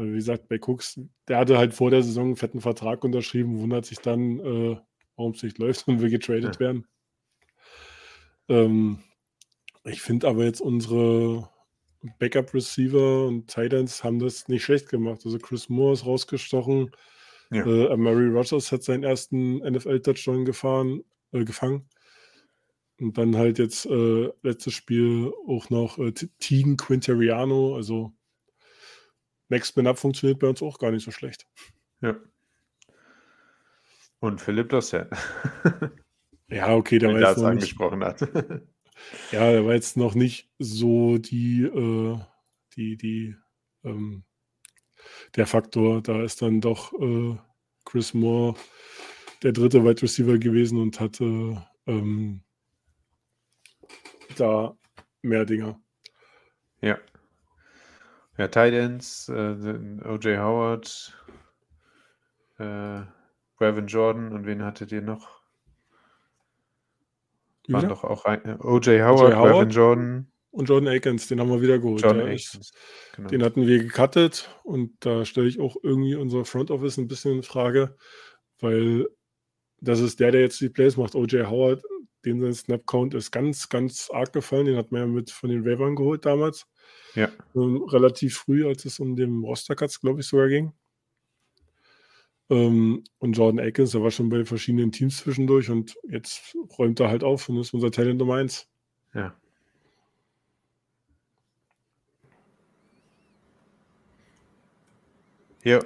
Weil, Wie gesagt, bei Cooks, der hatte halt vor der Saison einen fetten Vertrag unterschrieben, wundert sich dann, äh, warum es nicht läuft und will getradet Ja. werden. Ähm, ich finde aber jetzt unsere Backup-Receiver und Titans haben das nicht schlecht gemacht. Also Chris Moore ist rausgestochen. Ja. Äh, Mary Rogers hat seinen ersten NFL-Touchdown gefahren, äh, gefangen. Und dann halt jetzt äh, letztes Spiel auch noch äh, Tegan Quintariano. Also Max Spin-Up funktioniert bei uns auch gar nicht so schlecht. Ja. Und Philipp Dossett, Ja, okay, der war, jetzt noch nicht, angesprochen hat. ja, der war jetzt noch nicht so die, äh, die, die, ähm, der Faktor. Da ist dann doch äh, Chris Moore der dritte Wide Receiver gewesen und hatte ähm, da mehr Dinger. Ja. Ja, Titans, äh, O.J. Howard, äh, Brevin Jordan und wen hattet ihr noch? Waren wieder? doch auch ein, äh, O.J. Howard, Howard? Brevin Jordan, Und Jordan Akins, den haben wir wieder geholt. Der ist- Akins. Genau. Den hatten wir gecuttet und da stelle ich auch irgendwie unser Front Office ein bisschen in Frage, weil das ist der, der jetzt die Plays macht. OJ Howard, dem sein Snap Count ist ganz, ganz arg gefallen. Den hat man ja mit von den Wavern geholt damals. Ja. Ähm, relativ früh, als es um den Roster-Cuts, glaube ich, sogar ging. Ähm, und Jordan Akins, der war schon bei verschiedenen Teams zwischendurch und jetzt räumt er halt auf und ist unser Talent Nummer 1. Ja. Ja,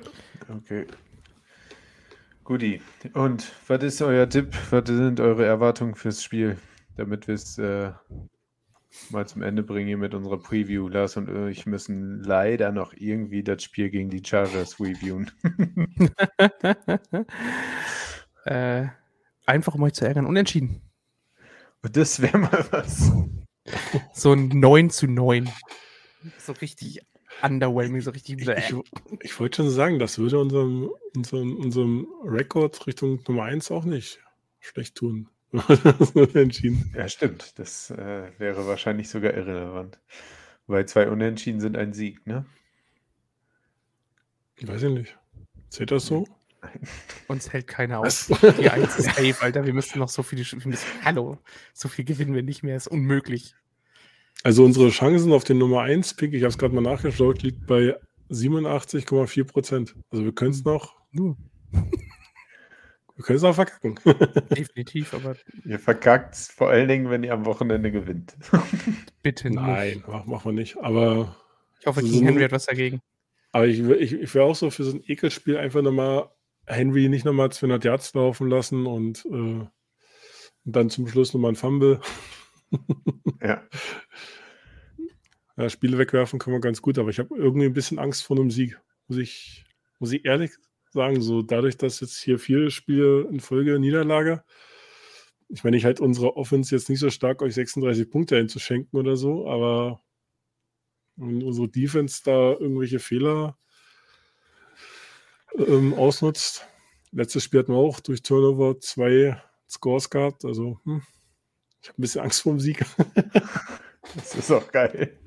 okay. Guti. Und was ist euer Tipp? Was sind eure Erwartungen fürs Spiel? Damit wir es äh, mal zum Ende bringen hier mit unserer Preview. Lars und ich müssen leider noch irgendwie das Spiel gegen die Chargers reviewen. äh, einfach um euch zu ärgern, unentschieden. Und das wäre mal was. So ein 9 zu 9. So richtig underwhelming, so richtig. Ich, bläh. ich, ich wollte schon sagen, das würde unserem, unserem, unserem Rekord Richtung Nummer 1 auch nicht schlecht tun. Entschieden. Ja, stimmt. Das äh, wäre wahrscheinlich sogar irrelevant. Weil zwei Unentschieden sind ein Sieg, ne? Ich weiß ich nicht. Zählt das so? Uns hält keiner auf. Die 1 ist safe, Alter. Wir müssen noch so viele. Müssen, hallo. So viel gewinnen wir nicht mehr. Ist unmöglich. Also unsere Chancen auf den Nummer 1 Pick, ich habe es gerade mal nachgeschaut, liegt bei 87,4 Prozent. Also wir können es noch, Nur. Wir können es noch verkacken. Definitiv, aber Ihr verkackt vor allen Dingen, wenn ihr am Wochenende gewinnt. bitte nicht. Nein, mach, machen wir nicht. Aber, Ich hoffe, So King sind- Henry hat was dagegen. aber ich, ich, ich wäre auch so für so ein Ekelspiel einfach nochmal Henry nicht nochmal 200 Yards laufen lassen und, äh, und dann zum Schluss nochmal ein Fumble. ja. Ja, Spiele wegwerfen kann man ganz gut, aber ich habe irgendwie ein bisschen Angst vor einem Sieg. Muss ich, muss ich ehrlich sagen, so dadurch, dass jetzt hier vier Spiele in Folge Niederlage, ich meine, ich halt unsere Offense jetzt nicht so stark, euch 36 Punkte einzuschenken oder so, aber wenn unsere Defense da irgendwelche Fehler ähm, ausnutzt. Letztes Spiel hatten wir auch durch Turnover zwei Scores gehabt, also hm, ich habe ein bisschen Angst vor dem Sieg. Das ist auch geil.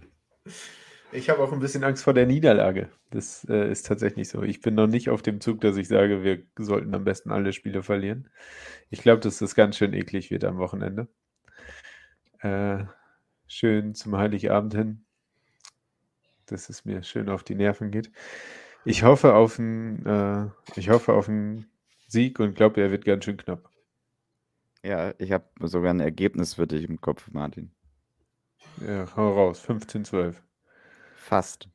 Ich habe auch ein bisschen Angst vor der Niederlage. Das äh, ist tatsächlich so. Ich bin noch nicht auf dem Zug, dass ich sage, wir sollten am besten alle Spiele verlieren. Ich glaube, dass das ganz schön eklig wird am Wochenende. Äh, schön zum Heiligabend hin. Dass es mir schön auf die Nerven geht. Ich hoffe auf einen, äh, ich hoffe auf einen Sieg und glaube, er wird ganz schön knapp. Ja, ich habe sogar ein Ergebnis für dich im Kopf, Martin. Ja, hau raus. 15-12. Fast.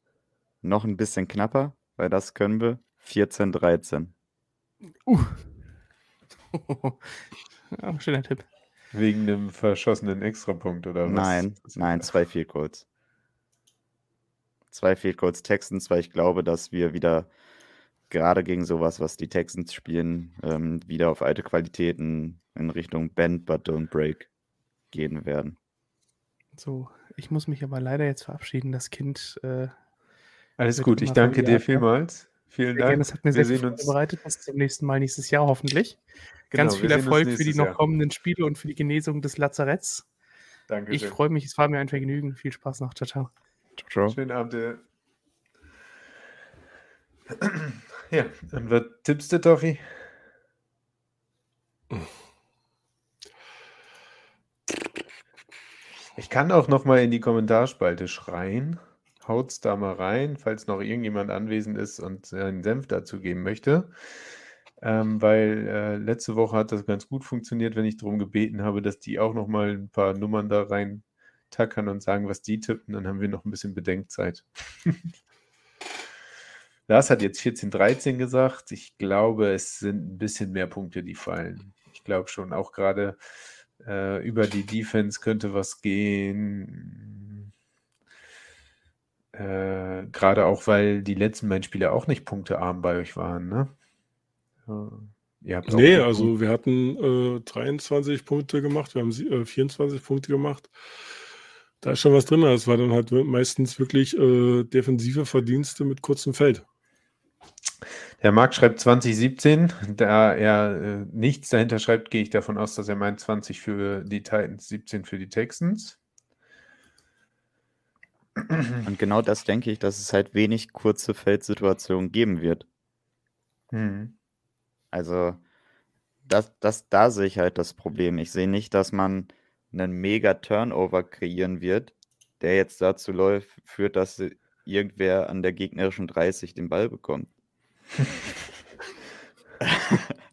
Noch ein bisschen knapper, weil das können wir. 14-13. Uh. ja, schöner Tipp. Wegen einem verschossenen Extrapunkt oder was? Nein, nein, zwei Field Goals. Zwei Field Goals Texans, weil ich glaube, dass wir wieder gerade gegen sowas, was die Texans spielen, ähm, wieder auf alte Qualitäten in Richtung Bend, but don't break gehen werden. So, ich muss mich aber leider jetzt verabschieden. Das Kind. Äh, Alles wird gut, ich danke dir vielmals. Vielen Dank. gerne, das hat mir wir sehr viel uns. bereitet. Bis zum nächsten Mal nächstes Jahr hoffentlich. Genau, Ganz viel Erfolg für die noch Jahr. kommenden Spiele und für die Genesung des Lazaretts. Danke Ich freue mich, es war mir ein Vergnügen. Viel Spaß noch. Ciao, ciao. Ciao. Schönen Abend. dir. Ja, und was tippst du, Toffi? Ich kann auch noch mal in die Kommentarspalte schreien. Haut's da mal rein, falls noch irgendjemand anwesend ist und seinen Senf dazu geben möchte. Ähm, weil äh, letzte Woche hat das ganz gut funktioniert, wenn ich darum gebeten habe, dass die auch noch mal ein paar Nummern da rein tackern und sagen, was die tippen. Dann haben wir noch ein bisschen Bedenkzeit. Lars hat jetzt 14-13 gesagt. Ich glaube, es sind ein bisschen mehr Punkte, die fallen. Ich glaube schon, auch gerade äh, über die Defense könnte was gehen. Äh, gerade auch, weil die letzten beiden Spiele auch nicht punktearm bei euch waren, ne? Ja, ihr Nee, also wir hatten äh, 23 Punkte gemacht, wir haben äh, 24 Punkte gemacht. Da ist schon was drin. Das war dann halt meistens wirklich äh, defensive Verdienste mit kurzem Feld. Der Marc schreibt 2017. Da er äh, nichts dahinter schreibt, gehe ich davon aus, dass er meint 20 für die Titans, 17 für die Texans. Und genau das denke ich, dass es halt wenig kurze Feldsituationen geben wird. Hm. Also, das, das, da sehe ich halt das Problem. Ich sehe nicht, dass man einen mega Turnover kreieren wird, der jetzt dazu läuft, führt, dass irgendwer an der gegnerischen 30 den Ball bekommt.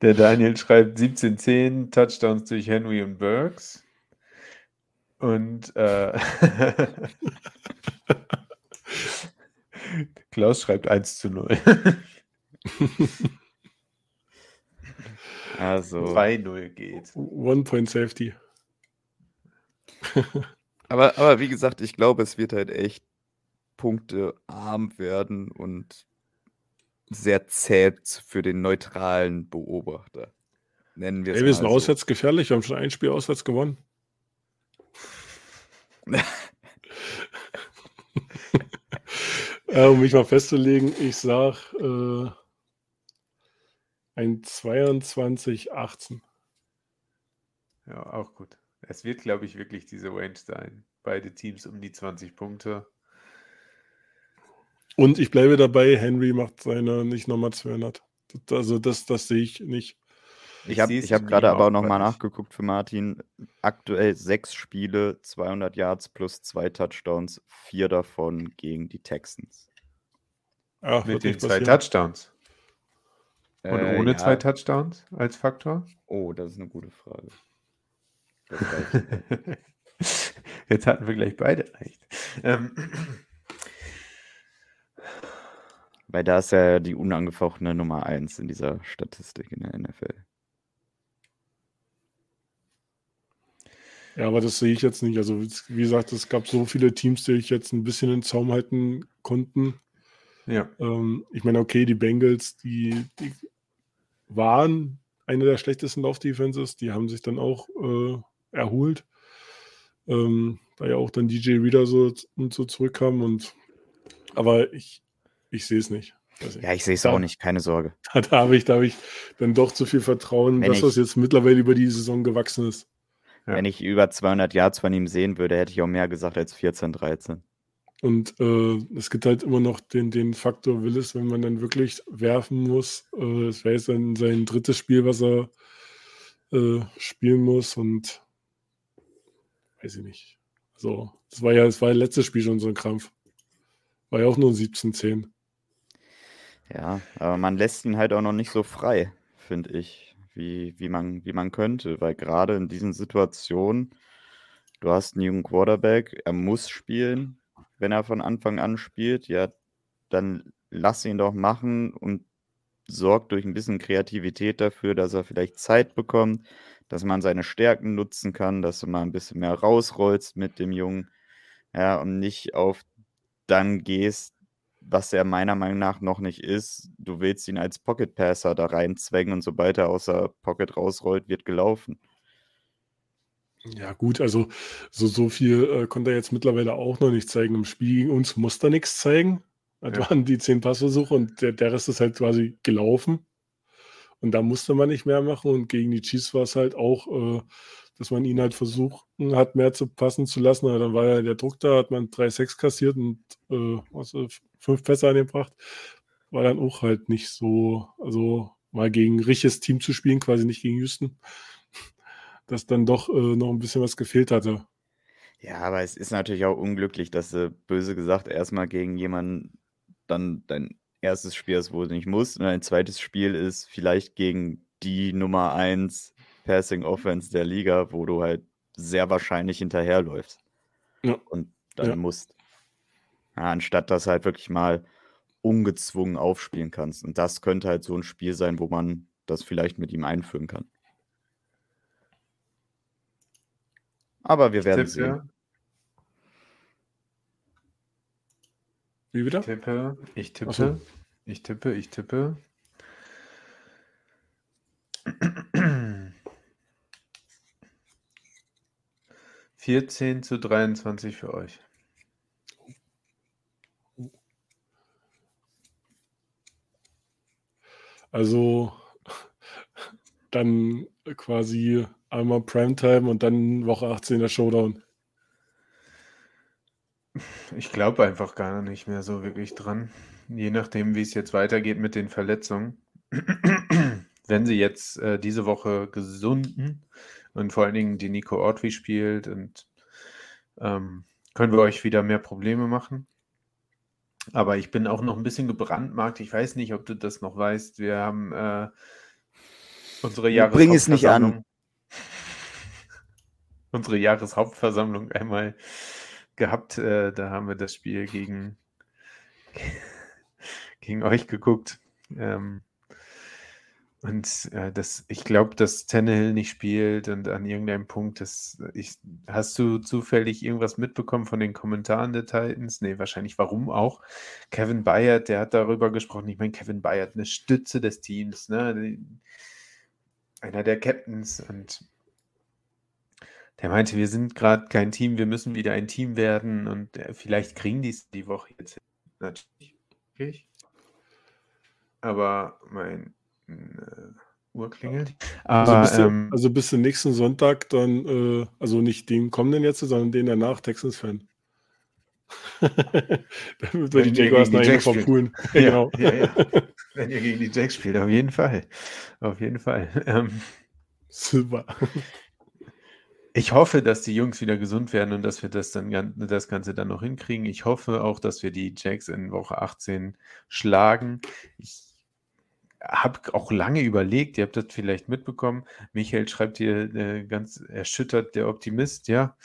Der Daniel schreibt 17-10 Touchdowns durch Henry und Burks. Und äh, Klaus schreibt 1 zu 0. Also, 2-0 geht. One-Point-Safety. aber, aber wie gesagt, ich glaube, es wird halt echt punktearm werden und sehr zäh für den neutralen Beobachter. Nennen wir es Ey, wir sind mal so. auswärts gefährlich. Wir haben schon ein Spiel auswärts gewonnen. äh, um mich mal festzulegen, ich sag äh, ein 22-18. Ja, auch gut. Es wird, glaube ich, wirklich diese Range sein. Beide Teams um die 20 Punkte. Und ich bleibe dabei, Henry macht seine nicht nochmal 200. Das- Also das, das sehe ich nicht. Ich habe hab gerade aber auch nochmal nachgeguckt für Martin. Aktuell sechs Spiele, 200 Yards plus zwei Touchdowns, vier davon gegen die Texans. Ja, Mit den zwei. Touchdowns. Und Äh, ohne ja. zwei Touchdowns als Faktor? Oh, das ist eine gute Frage. Das weiß ich nicht. Jetzt hatten wir gleich beide recht. Ähm, Weil da ist ja die unangefochtene Nummer 1 in dieser Statistik in der NFL. Ja, aber das sehe ich jetzt nicht. Also, wie gesagt, es gab so viele Teams, die ich jetzt ein bisschen in den Zaum halten konnten. ja, Ähm, ich meine, okay, die Bengals, die, die waren eine der schlechtesten Laufdefenses. Die haben sich dann auch äh, erholt. Ähm, da ja auch dann DJ Reader so und so zurückkam. Und, aber ich, ich sehe es nicht. Nicht. Ja, ich sehe es auch nicht, keine Sorge. Da, da habe ich, da habe ich dann doch zu viel Vertrauen, Wenn dass ich- das jetzt mittlerweile über die Saison gewachsen ist. Ja. Wenn ich über 200 Yards von ihm sehen würde, hätte ich auch mehr gesagt als 14, 13. Und äh, es gibt halt immer noch den, den Faktor Willis, wenn man dann wirklich werfen muss. Äh, es wäre jetzt dann sein drittes Spiel, was er äh, spielen muss. Und weiß ich nicht. Also, das war ja das war ja letztes Spiel schon so ein Krampf. War ja auch nur 17-10. Ja, aber man lässt ihn halt auch noch nicht so frei, finde ich, wie, wie, man, wie man könnte. Weil gerade in diesen Situationen, du hast einen jungen Quarterback, er muss spielen, wenn er von Anfang an spielt, ja, dann lass ihn doch machen und sorgt durch ein bisschen Kreativität dafür, dass er vielleicht Zeit bekommt, dass man seine Stärken nutzen kann, dass du mal ein bisschen mehr rausrollst mit dem Jungen, ja, und nicht auf dann gehst, was er meiner Meinung nach noch nicht ist. Du willst ihn als Pocket Passer da reinzwängen und sobald er aus der Pocket rausrollt, wird gelaufen. Ja, gut, also so, so viel äh, konnte er jetzt mittlerweile auch noch nicht zeigen. Im Spiel gegen uns musste er nichts zeigen. Das Ja. waren die zehn Passversuche und der, der Rest ist halt quasi gelaufen. Und da musste man nicht mehr machen. Und gegen die Chiefs war es halt auch, äh, dass man ihn halt versucht hat, mehr zu passen zu lassen. Aber dann war ja der Druck da, hat man 3-6 kassiert und äh, äh, fünf Pässe angebracht. War dann auch halt nicht so, also mal gegen ein richtiges Team zu spielen, quasi nicht gegen Houston, dass dann doch äh, noch ein bisschen was gefehlt hatte. Ja, aber es ist natürlich auch unglücklich, dass du böse gesagt erstmal gegen jemanden dann dein erstes Spiel ist, wo du nicht musst, und dein zweites Spiel ist vielleicht gegen die Nummer 1 Passing Offense der Liga, wo du halt sehr wahrscheinlich hinterherläufst Ja. und dann Ja. musst. Ja, anstatt dass du halt wirklich mal ungezwungen aufspielen kannst. Und das könnte halt so ein Spiel sein, wo man das vielleicht mit ihm einführen kann. Aber wir werden sehen. tippe, Wie wieder? tippe, ich tippe, so. ich tippe, ich tippe. Vierzehn zu 23 für euch. Also dann quasi einmal Primetime und dann Woche 18 der Showdown. Ich glaube einfach gar nicht mehr so wirklich dran. Je nachdem, wie es jetzt weitergeht mit den Verletzungen. Wenn sie jetzt äh, diese Woche gesunden und vor allen Dingen die Nico Ortwi spielt und ähm, können wir euch wieder mehr Probleme machen. Aber ich bin auch noch ein bisschen gebrandmarkt. Ich weiß nicht, ob du das noch weißt. Wir haben äh, unsere Bring es nicht an. Jahreshauptversammlung. Unsere Jahreshauptversammlung einmal gehabt. Äh, da haben wir das Spiel gegen, gegen euch geguckt. Ähm, und äh, das, ich glaube, dass Tannehill nicht spielt und an irgendeinem Punkt, das, ich, hast du zufällig irgendwas mitbekommen von den Kommentaren der Titans? Nee, wahrscheinlich warum auch. Kevin Bayard, der hat darüber gesprochen. Ich meine, Kevin Bayard, eine Stütze des Teams, ne? Einer der Captains und der meinte, wir sind gerade kein Team, wir müssen wieder ein Team werden und äh, vielleicht kriegen die es die Woche jetzt hin. Natürlich. Aber mein Uhr klingelt. Also, Aber bis, ähm, also bis zum nächsten Sonntag dann, äh, also nicht den kommenden jetzt, sondern den danach, Texans-Fan. Damit wir die Jaguars nachher Jacks verpulen. Ja, genau. ja, ja. wenn ihr gegen die Jacks spielt, auf jeden Fall. Auf jeden Fall. Ähm, Super. Ich hoffe, dass die Jungs wieder gesund werden und dass wir das dann das Ganze dann noch hinkriegen. Ich hoffe auch, dass wir die Jacks in Woche 18 schlagen. Ich habe auch lange überlegt, ihr habt das vielleicht mitbekommen. Michael schreibt hier äh, ganz erschüttert, der Optimist, ja.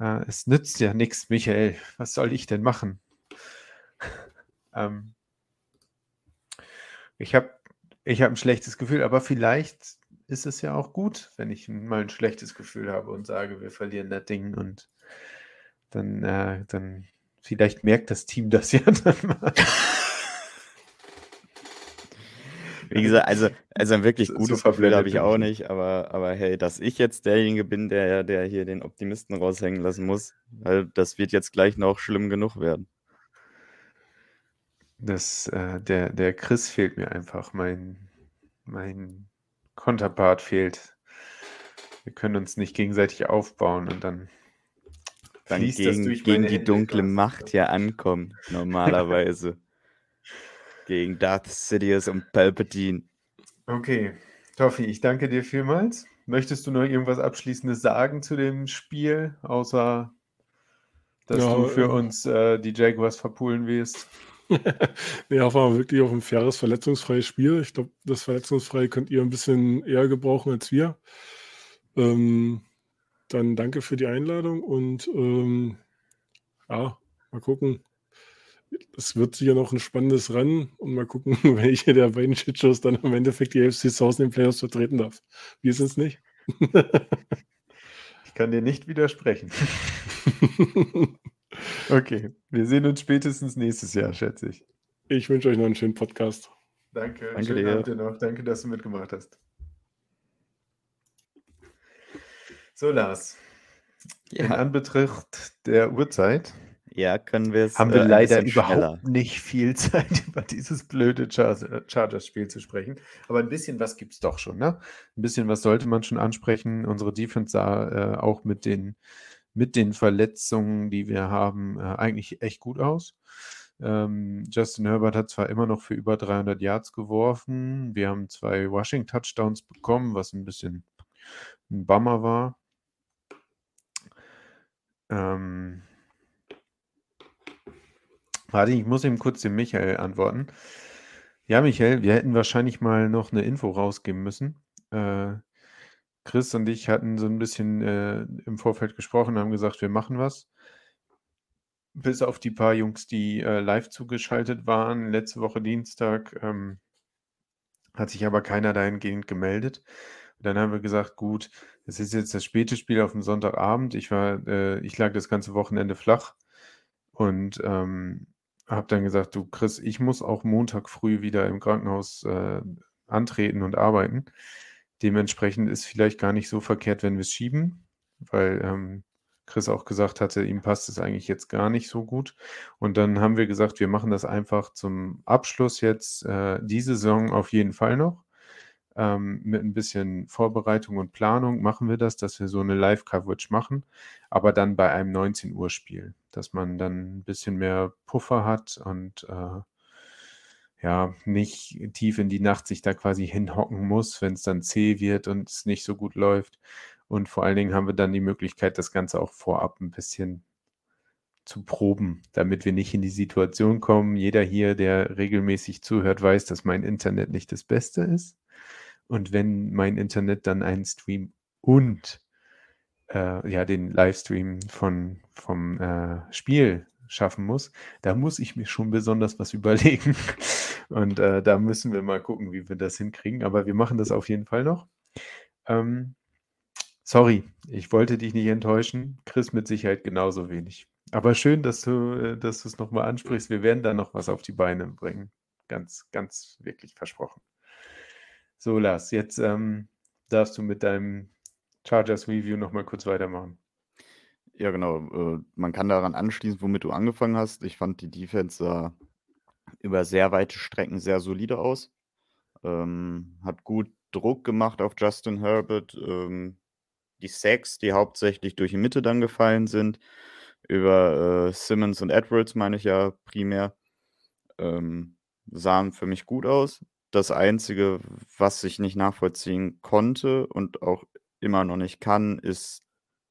Äh, es nützt ja nichts, Michael. Was soll ich denn machen? ähm, ich habe ich hab ein schlechtes Gefühl, aber vielleicht ist es ja auch gut, wenn ich mal ein schlechtes Gefühl habe und sage, wir verlieren das Ding und dann, äh, dann vielleicht merkt das Team das ja dann mal. Wie gesagt, also, also ein wirklich gutes Gefühl habe ich auch ich nicht, aber, aber hey, dass ich jetzt derjenige bin, der, der hier den Optimisten raushängen lassen muss, weil das wird jetzt gleich noch schlimm genug werden. Das, äh, der, der Chris fehlt mir einfach, mein, mein Konterpart fehlt. Wir können uns nicht gegenseitig aufbauen und dann dann gegen, durch gegen die Hände dunkle. Macht ja ankommen, normalerweise. gegen Darth Sidious und Palpatine. Okay, Toffi, ich danke dir vielmals. Möchtest du noch irgendwas Abschließendes sagen zu dem Spiel, außer dass Ja, du für äh, uns äh, die Jaguars verpulen wirst? nee, hoffen wir wirklich auf ein faires, verletzungsfreies Spiel. Ich glaube, das Verletzungsfreie könnt ihr ein bisschen eher gebrauchen als wir. Ähm, dann danke für die Einladung und ähm, ja, mal gucken. Es wird sicher noch ein spannendes Rennen und mal gucken, welche der beiden Shitshows dann im Endeffekt die AFC South in den Playoffs vertreten darf. Wir sind es nicht. Ich kann dir nicht widersprechen. Okay, wir sehen uns spätestens nächstes Jahr, schätze ich. ich wünsche euch noch einen schönen Podcast. Danke, Danke schönen dir. Abend dir noch. Danke, dass du mitgemacht hast. So, Lars, in Ja, Anbetracht der Uhrzeit ja können wir es haben äh, wir ein leider überhaupt schneller. nicht viel Zeit, über dieses blöde Char- Chargers-Spiel zu sprechen. Aber ein bisschen was gibt es doch schon, ne? Ein bisschen was sollte man schon ansprechen. Unsere Defense sah äh, auch mit den, mit den Verletzungen, die wir haben, äh, eigentlich echt gut aus. Ähm, Justin Herbert hat zwar immer noch für über 300 Yards geworfen. Wir haben zwei Rushing-Touchdowns bekommen, was ein bisschen ein Bummer war. Ähm, Warte, ich muss eben kurz dem Michael antworten. Ja, Michael, wir hätten wahrscheinlich mal noch eine Info rausgeben müssen. Äh, Chris und ich hatten so ein bisschen äh, im Vorfeld gesprochen, haben gesagt, wir machen was. Bis auf die paar Jungs, die äh, live zugeschaltet waren, letzte Woche Dienstag, ähm, hat sich aber keiner dahingehend gemeldet. Und dann haben wir gesagt, gut, es ist jetzt das späte Spiel auf dem Sonntagabend. Ich war, äh, ich lag das ganze Wochenende flach und ähm, habe dann gesagt, du Chris, ich muss auch Montag früh wieder im Krankenhaus äh, antreten und arbeiten. Dementsprechend ist vielleicht gar nicht so verkehrt, wenn wir es schieben, weil ähm, Chris auch gesagt hatte, ihm passt es eigentlich jetzt gar nicht so gut. Und dann haben wir gesagt, wir machen das einfach zum Abschluss jetzt äh, die Saison auf jeden Fall noch. Ähm, mit ein bisschen Vorbereitung und Planung machen wir das, dass wir so eine Live-Coverage machen, aber dann bei einem 19 Uhr Spiel, dass man dann ein bisschen mehr Puffer hat und äh, ja, nicht tief in die Nacht sich da quasi hinhocken muss, wenn es dann zäh wird und es nicht so gut läuft. Und vor allen Dingen haben wir dann die Möglichkeit, das Ganze auch vorab ein bisschen zu proben, damit wir nicht in die Situation kommen. Jeder hier, der regelmäßig zuhört, weiß, dass mein Internet nicht das Beste ist. Und wenn mein Internet dann einen Stream und äh, ja, den Livestream von, vom äh, Spiel schaffen muss, da muss ich mir schon besonders was überlegen. Und äh, da müssen wir mal gucken, wie wir das hinkriegen. Aber wir machen das auf jeden Fall noch. Ähm, sorry, ich wollte dich nicht enttäuschen. Chris mit Sicherheit genauso wenig. Aber schön, dass du äh, dass es nochmal ansprichst. Wir werden da noch was auf die Beine bringen. Ganz, ganz wirklich versprochen. So, Lars, jetzt ähm, darfst du mit deinem Chargers Review nochmal kurz weitermachen. Ja, genau. Äh, man kann daran anschließen, womit du angefangen hast. Ich fand die Defense sah über sehr weite Strecken sehr solide aus. Ähm, hat gut Druck gemacht auf Justin Herbert. Ähm, die Sacks, die hauptsächlich durch die Mitte dann gefallen sind, über äh, Simmons und Edwards, meine ich ja primär, ähm, sahen für mich gut aus. Das Einzige, was ich nicht nachvollziehen konnte und auch immer noch nicht kann, ist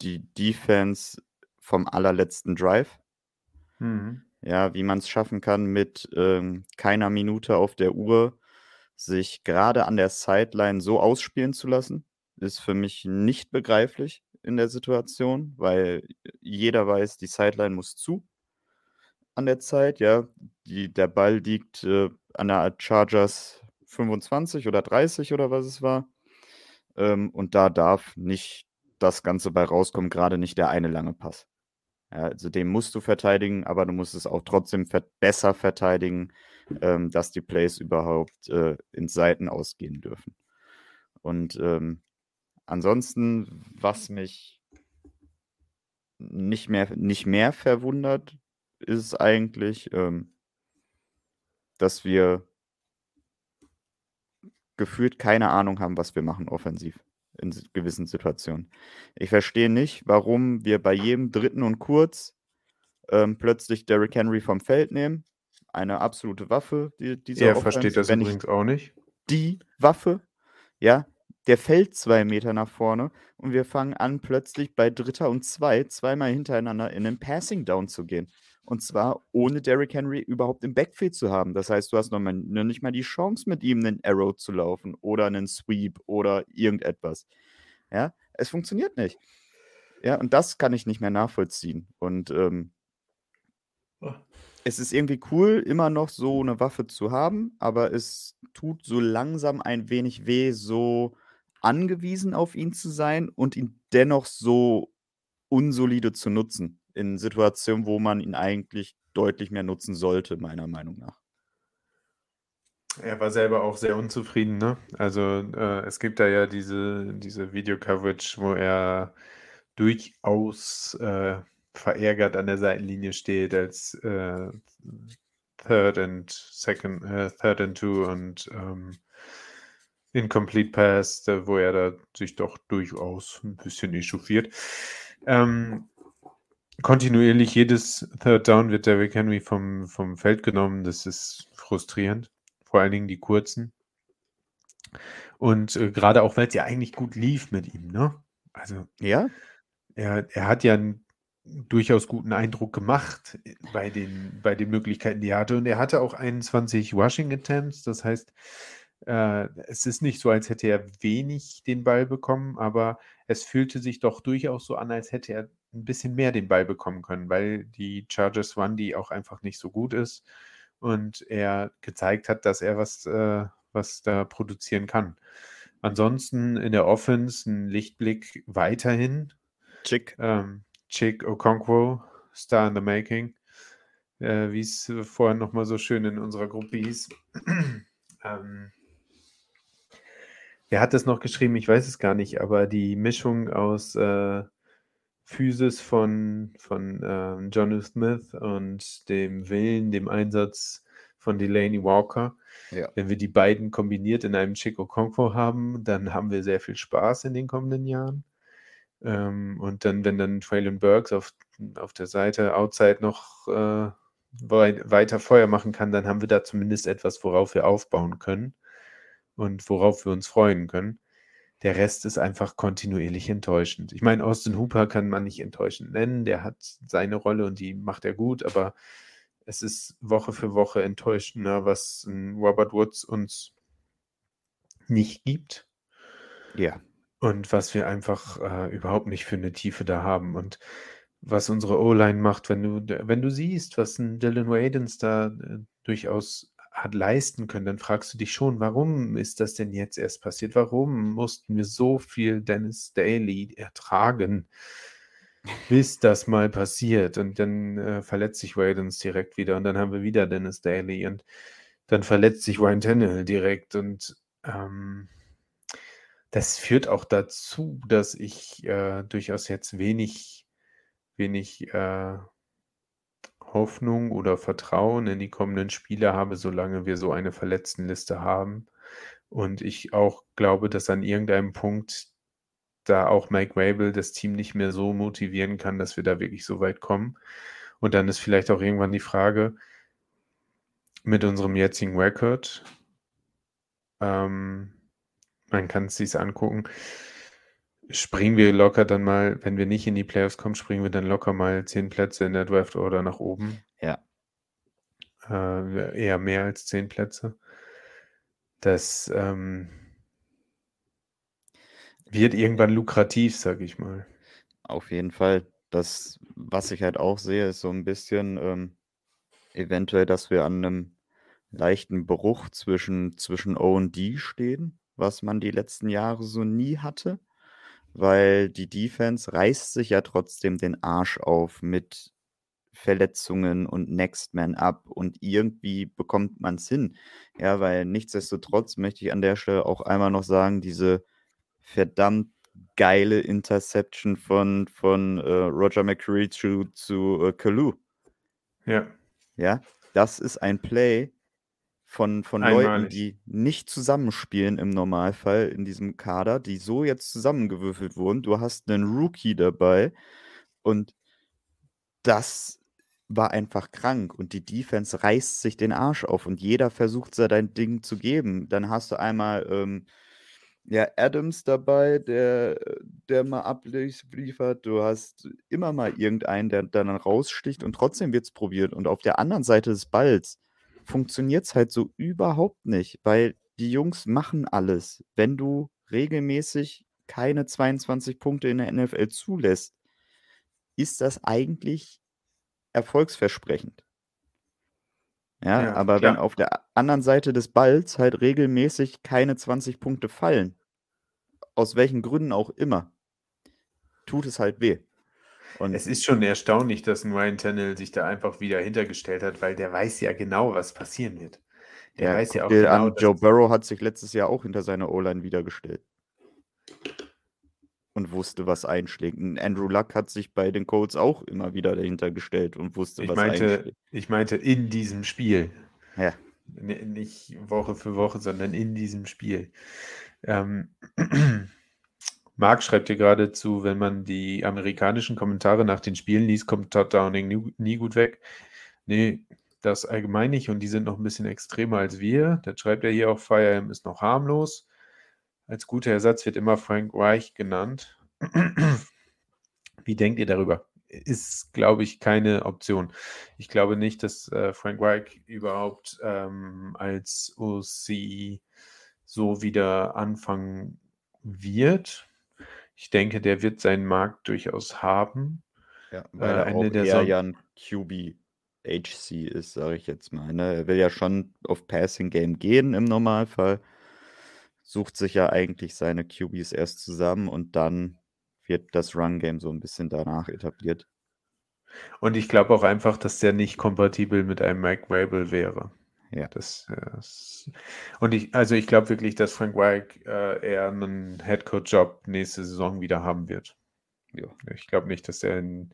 die Defense vom allerletzten Drive. Mhm. Ja, wie man es schaffen kann, mit ähm, keiner Minute auf der Uhr sich gerade an der Sideline so ausspielen zu lassen, ist für mich nicht begreiflich in der Situation, weil jeder weiß, die Sideline muss zu an der Zeit, ja. Die, der Ball liegt äh, an der Chargers 25 oder 30 oder was es war. Ähm, und da darf nicht das Ganze bei rauskommen, gerade nicht der eine lange Pass. Ja, also den musst du verteidigen, aber du musst es auch trotzdem ver besser verteidigen, ähm, dass die Plays überhaupt äh, ins Seiten ausgehen dürfen. Und ähm, ansonsten, was mich nicht mehr, nicht mehr verwundert, ist eigentlich, ähm, dass wir gefühlt keine Ahnung haben, was wir machen offensiv in gewissen Situationen. Ich verstehe nicht, warum wir bei jedem dritten und kurz ähm, plötzlich Derrick Henry vom Feld nehmen. Eine absolute Waffe, die, dieser Er Offense. versteht das übrigens auch nicht. die Waffe, ja, der fällt zwei Meter nach vorne und wir fangen an, plötzlich bei Dritter und Zwei zweimal hintereinander in den Passing Down zu gehen. Und zwar ohne Derrick Henry überhaupt im Backfield zu haben. Das heißt, du hast noch, mal, noch nicht mal die Chance, mit ihm einen Arrow zu laufen oder einen Sweep oder irgendetwas. Ja, es funktioniert nicht. Ja, und das kann ich nicht mehr nachvollziehen. Und ähm, es ist irgendwie cool, immer noch so eine Waffe zu haben, aber es tut so langsam ein wenig weh, so angewiesen auf ihn zu sein und ihn dennoch so unsolide zu nutzen. In Situationen, wo man ihn eigentlich deutlich mehr nutzen sollte, meiner Meinung nach. Er war selber auch sehr unzufrieden, ne? Also äh, es gibt da ja diese, diese Video-Coverage, wo er durchaus äh, verärgert an der Seitenlinie steht als äh, Third and Second, äh, Third and Two und ähm, Incomplete Pass, wo er da sich doch durchaus ein bisschen echauffiert. Ähm, kontinuierlich jedes Third Down wird Derrick Henry vom, vom Feld genommen. Das ist frustrierend. Vor allen Dingen die kurzen. Und äh, gerade auch, weil es ja eigentlich gut lief mit ihm, ne? Also Ja, er, er hat ja einen durchaus guten Eindruck gemacht äh, bei den, bei den Möglichkeiten, die er hatte. Und er hatte auch 21 Rushing Attempts. Das heißt, äh, es ist nicht so, als hätte er wenig den Ball bekommen, aber es fühlte sich doch durchaus so an, als hätte er ein bisschen mehr den Ball bekommen können, weil die Chargers Run, die auch einfach nicht so gut ist und er gezeigt hat, dass er was, äh, was da produzieren kann. Ansonsten in der Offense ein Lichtblick weiterhin. Chick. Ähm, Chick Okonkwo, Star in the Making, äh, wie es vorhin nochmal so schön in unserer Gruppe hieß. ähm, wer hat das noch geschrieben? Ich weiß es gar nicht, aber die Mischung aus äh, Physis von, von ähm, Johnny Smith und dem Willen, dem Einsatz von Delaney Walker. Ja. Wenn wir die beiden kombiniert in einem Chick Okonkwo haben, dann haben wir sehr viel Spaß in den kommenden Jahren. Ähm, und dann, wenn dann Traylon Burks auf, auf der Seite outside noch äh, wei weiter Feuer machen kann, dann haben wir da zumindest etwas, worauf wir aufbauen können und worauf wir uns freuen können. Der Rest ist einfach kontinuierlich enttäuschend. Ich meine, Austin Hooper kann man nicht enttäuschend nennen. Der hat seine Rolle und die macht er gut, aber es ist Woche für Woche enttäuschender, was Robert Woods uns nicht gibt Ja. und was wir einfach äh, überhaupt nicht für eine Tiefe da haben und was unsere O-Line macht, wenn du, wenn du siehst, was ein Dylan Wadens da äh, durchaus hat leisten können, dann fragst du dich schon, warum ist das denn jetzt erst passiert? Warum mussten wir so viel Dennis Daly ertragen, bis das mal passiert? Und dann äh, verletzt sich Wadens direkt wieder und dann haben wir wieder Dennis Daly und dann verletzt sich Ryan Tannehill direkt und ähm, das führt auch dazu, dass ich äh, durchaus jetzt wenig, wenig äh, Hoffnung oder Vertrauen in die kommenden Spiele habe, solange wir so eine Verletztenliste haben. Und ich auch glaube, dass an irgendeinem Punkt da auch Mike Rabel das Team nicht mehr so motivieren kann, dass wir da wirklich so weit kommen. Und dann ist vielleicht auch irgendwann die Frage mit unserem jetzigen Record. Ähm, man kann es sich angucken. Springen wir locker dann mal, wenn wir nicht in die Playoffs kommen, springen wir dann locker mal zehn Plätze in der Draft Order nach oben. Ja. Äh, eher mehr als zehn Plätze. Das ähm, wird irgendwann lukrativ, sag ich mal. Auf jeden Fall. Das, was ich halt auch sehe, ist so ein bisschen ähm, eventuell, dass wir an einem leichten Bruch zwischen, zwischen O und D stehen, was man die letzten Jahre so nie hatte, weil die Defense reißt sich ja trotzdem den Arsch auf mit Verletzungen und Next Man Up und irgendwie bekommt man es hin. Ja, weil nichtsdestotrotz möchte ich an der Stelle auch einmal noch sagen, diese verdammt geile Interception von, von äh, Roger McCreary zu, zu äh, Kalu. Ja. Ja, das ist ein Play von, von Leuten, die nicht zusammenspielen im Normalfall in diesem Kader, die so jetzt zusammengewürfelt wurden. Du hast einen Rookie dabei und das war einfach krank und die Defense reißt sich den Arsch auf und jeder versucht da dein Ding zu geben. Dann hast du einmal ähm, ja, Adams dabei, der, der mal abliefert. Du hast immer mal irgendeinen, der dann raussticht und trotzdem wird es probiert. Und auf der anderen Seite des Balls funktioniert es halt so überhaupt nicht, weil die Jungs machen alles. Wenn du regelmäßig keine 22 Punkte in der NFL zulässt, ist das eigentlich erfolgsversprechend. Ja, Ja, aber wenn klar. auf der anderen Seite des Balls halt regelmäßig keine 20 Punkte fallen, aus welchen Gründen auch immer, tut es halt weh. Und Es ist schon erstaunlich, dass ein Ryan Tannehill sich da einfach wieder hintergestellt hat, weil der weiß ja genau, was passieren wird. Der ja, weiß ja auch genau, an, Joe Burrow hat sich letztes Jahr auch hinter seine O-Line wiedergestellt. Und wusste, was einschlägt. Und Andrew Luck hat sich bei den Colts auch immer wieder dahinter gestellt und wusste, ich was meinte, einschlägt. ich meinte in diesem Spiel. Ja. Nicht Woche für Woche, sondern in diesem Spiel. Ähm, Marc schreibt hier gerade zu, wenn man die amerikanischen Kommentare nach den Spielen liest, kommt Todd Downing nie, nie gut weg. Nee, das allgemein nicht und die sind noch ein bisschen extremer als wir. Da schreibt er hier auch, Firearm ist noch harmlos. Als guter Ersatz wird immer Frank Reich genannt. Wie denkt ihr darüber? Ist, glaube ich, keine Option. Ich glaube nicht, dass äh, Frank Reich überhaupt ähm, als OC so wieder anfangen wird. Ich denke, der wird seinen Markt durchaus haben. Ja, weil Äh, er Ende auch der eher ja ein QB HC ist, sage ich jetzt mal. Ne? Er will ja schon auf Passing Game gehen im Normalfall. Sucht sich ja eigentlich seine QBs erst zusammen und dann wird das Run Game so ein bisschen danach etabliert. Und ich glaube auch einfach, dass der nicht kompatibel mit einem Mike Rabel wäre. Ja. Das, äh, das, und ich, also ich glaube wirklich, dass Frank Reich äh, eher einen Headcoach-Job nächste Saison wieder haben wird. Ja. Ich glaube nicht, dass er in,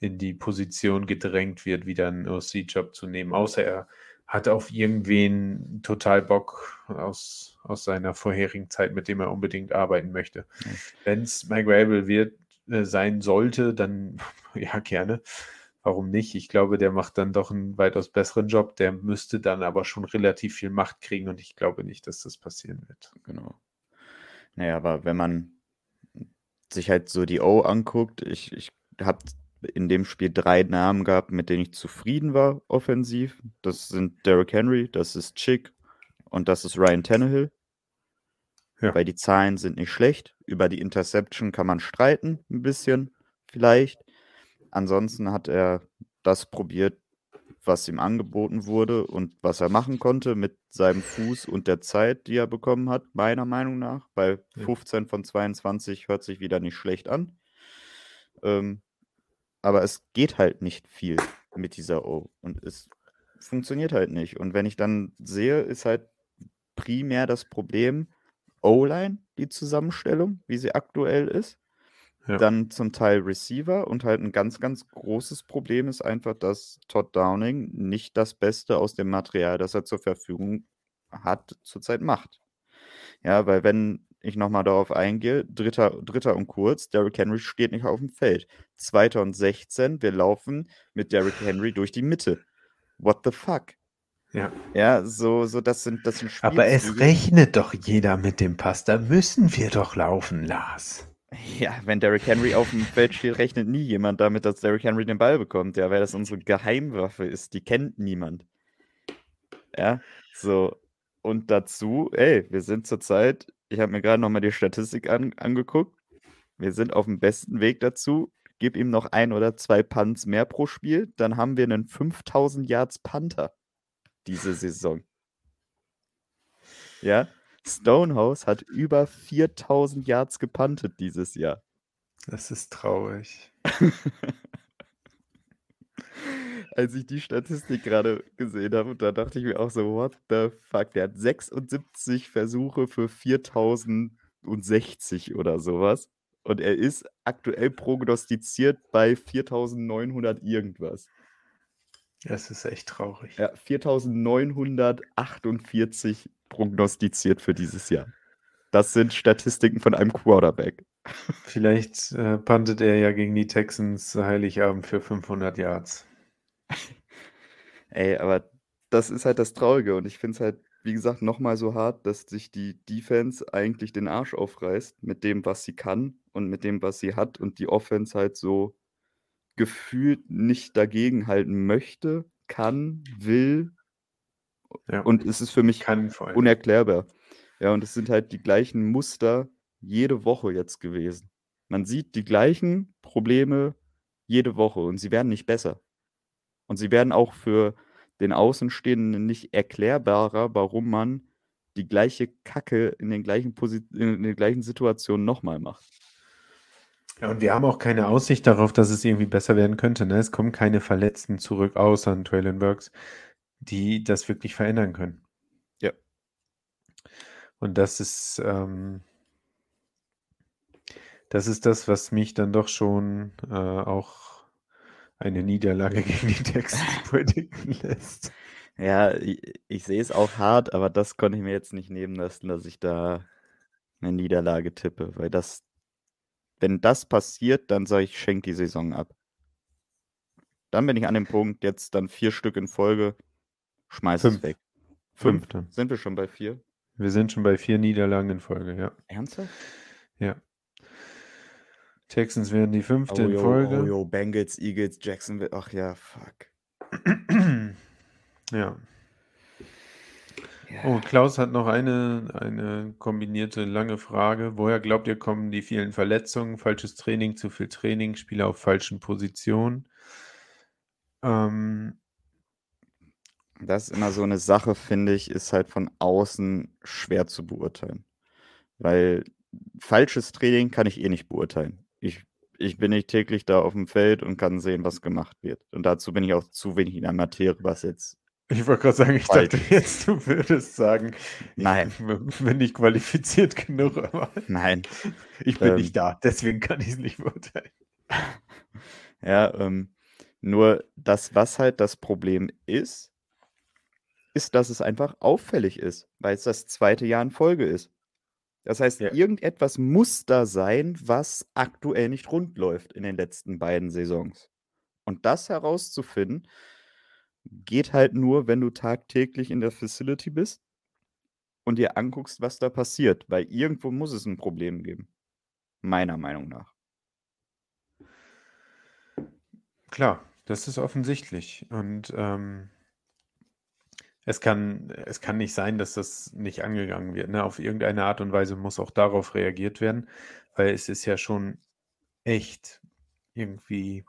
in die Position gedrängt wird, wieder einen OC-Job zu nehmen, außer er hat auf irgendwen total Bock aus, aus seiner vorherigen Zeit, mit dem er unbedingt arbeiten möchte. Ja. Wenn es Mike Rabel wird, äh, sein sollte, dann ja gerne. Warum nicht? Ich glaube, der macht dann doch einen weitaus besseren Job. Der müsste dann aber schon relativ viel Macht kriegen und ich glaube nicht, dass das passieren wird. Genau. Naja, aber wenn man sich halt so die O anguckt, ich, ich habe in dem Spiel drei Namen gehabt, mit denen ich zufrieden war, offensiv. Das sind Derrick Henry, das ist Chick und das ist Ryan Tannehill. Ja. Weil die Zahlen sind nicht schlecht. Über die Interception kann man streiten, ein bisschen vielleicht. Ansonsten hat er das probiert, was ihm angeboten wurde und was er machen konnte mit seinem Fuß und der Zeit, die er bekommen hat, meiner Meinung nach. Ja. 15 von 22 hört sich wieder nicht schlecht an. Ähm, aber es geht halt nicht viel mit dieser O. Und es funktioniert halt nicht. Und wenn ich dann sehe, ist halt primär das Problem O-Line, die Zusammenstellung, wie sie aktuell ist. Ja. Dann zum Teil Receiver und halt ein ganz, ganz großes Problem ist einfach, dass Todd Downing nicht das Beste aus dem Material, das er zur Verfügung hat, zurzeit macht. Ja, weil wenn ich nochmal darauf eingehe, dritter, dritter und kurz, Derrick Henry steht nicht auf dem Feld. Zweiter und 16, wir laufen mit Derrick Henry durch die Mitte. What the fuck? Ja. Ja, so, so das sind, das sind Aber es rechnet doch jeder mit dem Pass. Da müssen wir doch laufen, Lars. Ja, wenn Derrick Henry auf dem Feld steht, rechnet nie jemand damit, dass Derrick Henry den Ball bekommt. Ja, weil das unsere Geheimwaffe ist. Die kennt niemand. Ja, so. Und dazu, ey, wir sind zurzeit, ich habe mir gerade nochmal die Statistik an, angeguckt. Wir sind auf dem besten Weg dazu. Gib ihm noch ein oder zwei Punts mehr pro Spiel, dann haben wir einen 5000 Yards Panther diese Saison. Ja, Stonehouse hat über 4000 Yards gepuntet dieses Jahr. Das ist traurig. Als ich die Statistik gerade gesehen habe, da dachte ich mir auch so, what the fuck? Der hat 76 Versuche für 4060 oder sowas. Und er ist aktuell prognostiziert bei 4900 irgendwas. Das ist echt traurig. Ja, 4948 prognostiziert für dieses Jahr. Das sind Statistiken von einem Quarterback. Vielleicht äh, puntet er ja gegen die Texans Heiligabend für 500 Yards. Ey, aber das ist halt das Traurige und ich finde es halt, wie gesagt, nochmal so hart, dass sich die Defense eigentlich den Arsch aufreißt mit dem, was sie kann und mit dem, was sie hat und die Offense halt so gefühlt nicht dagegenhalten möchte, kann, will. Ja. Und es ist für mich unerklärbar. Ja, und es sind halt die gleichen Muster jede Woche jetzt gewesen. Man sieht die gleichen Probleme jede Woche und sie werden nicht besser. Und sie werden auch für den Außenstehenden nicht erklärbarer, warum man die gleiche Kacke in den gleichen, Posi in den gleichen Situationen nochmal macht. Ja, und wir haben auch keine Aussicht darauf, dass es irgendwie besser werden könnte. Ne? Es kommen keine Verletzten zurück, außer an Traylon Burks, die das wirklich verändern können. Ja. Und das ist, ähm, das ist das, was mich dann doch schon äh, auch eine Niederlage gegen die Texans predikten lässt. Ja, ich, ich sehe es auch hart, aber das konnte ich mir jetzt nicht nehmen lassen, dass ich da eine Niederlage tippe, weil das, wenn das passiert, dann sage ich, schenk die Saison ab. Dann bin ich an dem Punkt, jetzt dann vier Stück in Folge, schmeiß es Fünf. weg. Fünf Fünf? dann. Sind wir schon bei vier? Wir sind schon bei vier Niederlagen in Folge, ja. Ernsthaft? Ja. Texans werden die fünfte in yo, Folge. oh yo, Bengals, Eagles, Jacksonville, ach ja, fuck. Ja. Ja. Oh, Klaus hat noch eine, eine kombinierte lange Frage. Woher glaubt ihr, kommen die vielen Verletzungen, falsches Training, zu viel Training, Spieler auf falschen Positionen? Ähm, Das ist immer so eine Sache, finde ich, ist halt von außen schwer zu beurteilen. Weil falsches Training kann ich eh nicht beurteilen. Ich, ich bin nicht täglich da auf dem Feld und kann sehen, was gemacht wird. Und dazu bin ich auch zu wenig in der Materie, was jetzt. ich wollte gerade sagen, ich Falsch. dachte jetzt, du würdest sagen, Nein. ich bin nicht qualifiziert genug, aber Nein. ich bin Ähm. nicht da, deswegen kann ich es nicht beurteilen. Ja, ähm, nur das, was halt das Problem ist, ist, dass es einfach auffällig ist, weil es das zweite Jahr in Folge ist. Das heißt, Ja. irgendetwas muss da sein, was aktuell nicht rund läuft in den letzten beiden Saisons. Und das herauszufinden, geht halt nur, wenn du tagtäglich in der Facility bist und dir anguckst, was da passiert, weil irgendwo muss es ein Problem geben. Meiner Meinung nach. Klar, das ist offensichtlich. Und ähm, es kann, es kann nicht sein, dass das nicht angegangen wird. Ne? Auf irgendeine Art und Weise muss auch darauf reagiert werden, weil es ist ja schon echt irgendwie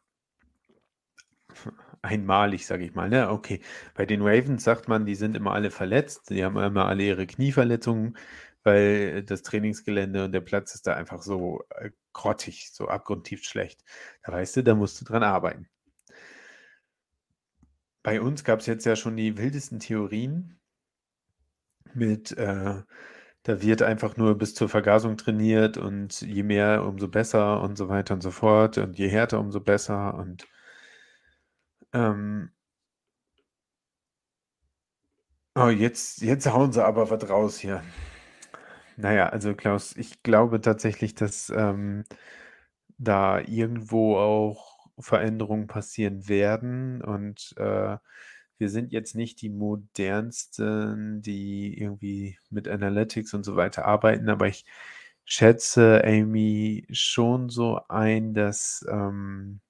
einmalig, sage ich mal. Ne? Okay, bei den Ravens sagt man, die sind immer alle verletzt, die haben immer alle ihre Knieverletzungen, weil das Trainingsgelände und der Platz ist da einfach so äh, grottig, so abgrundtief schlecht. Da weißt du, da musst du dran arbeiten. Bei uns gab es jetzt ja schon die wildesten Theorien mit, äh, da wird einfach nur bis zur Vergasung trainiert und je mehr, umso besser und so weiter und so fort und je härter, umso besser und ähm, oh, jetzt, jetzt hauen sie aber was raus hier. Naja, also Klaus, ich glaube tatsächlich, dass ähm, da irgendwo auch Veränderungen passieren werden und äh, wir sind jetzt nicht die modernsten, die irgendwie mit Analytics und so weiter arbeiten, aber ich schätze Amy schon so ein, dass ähm,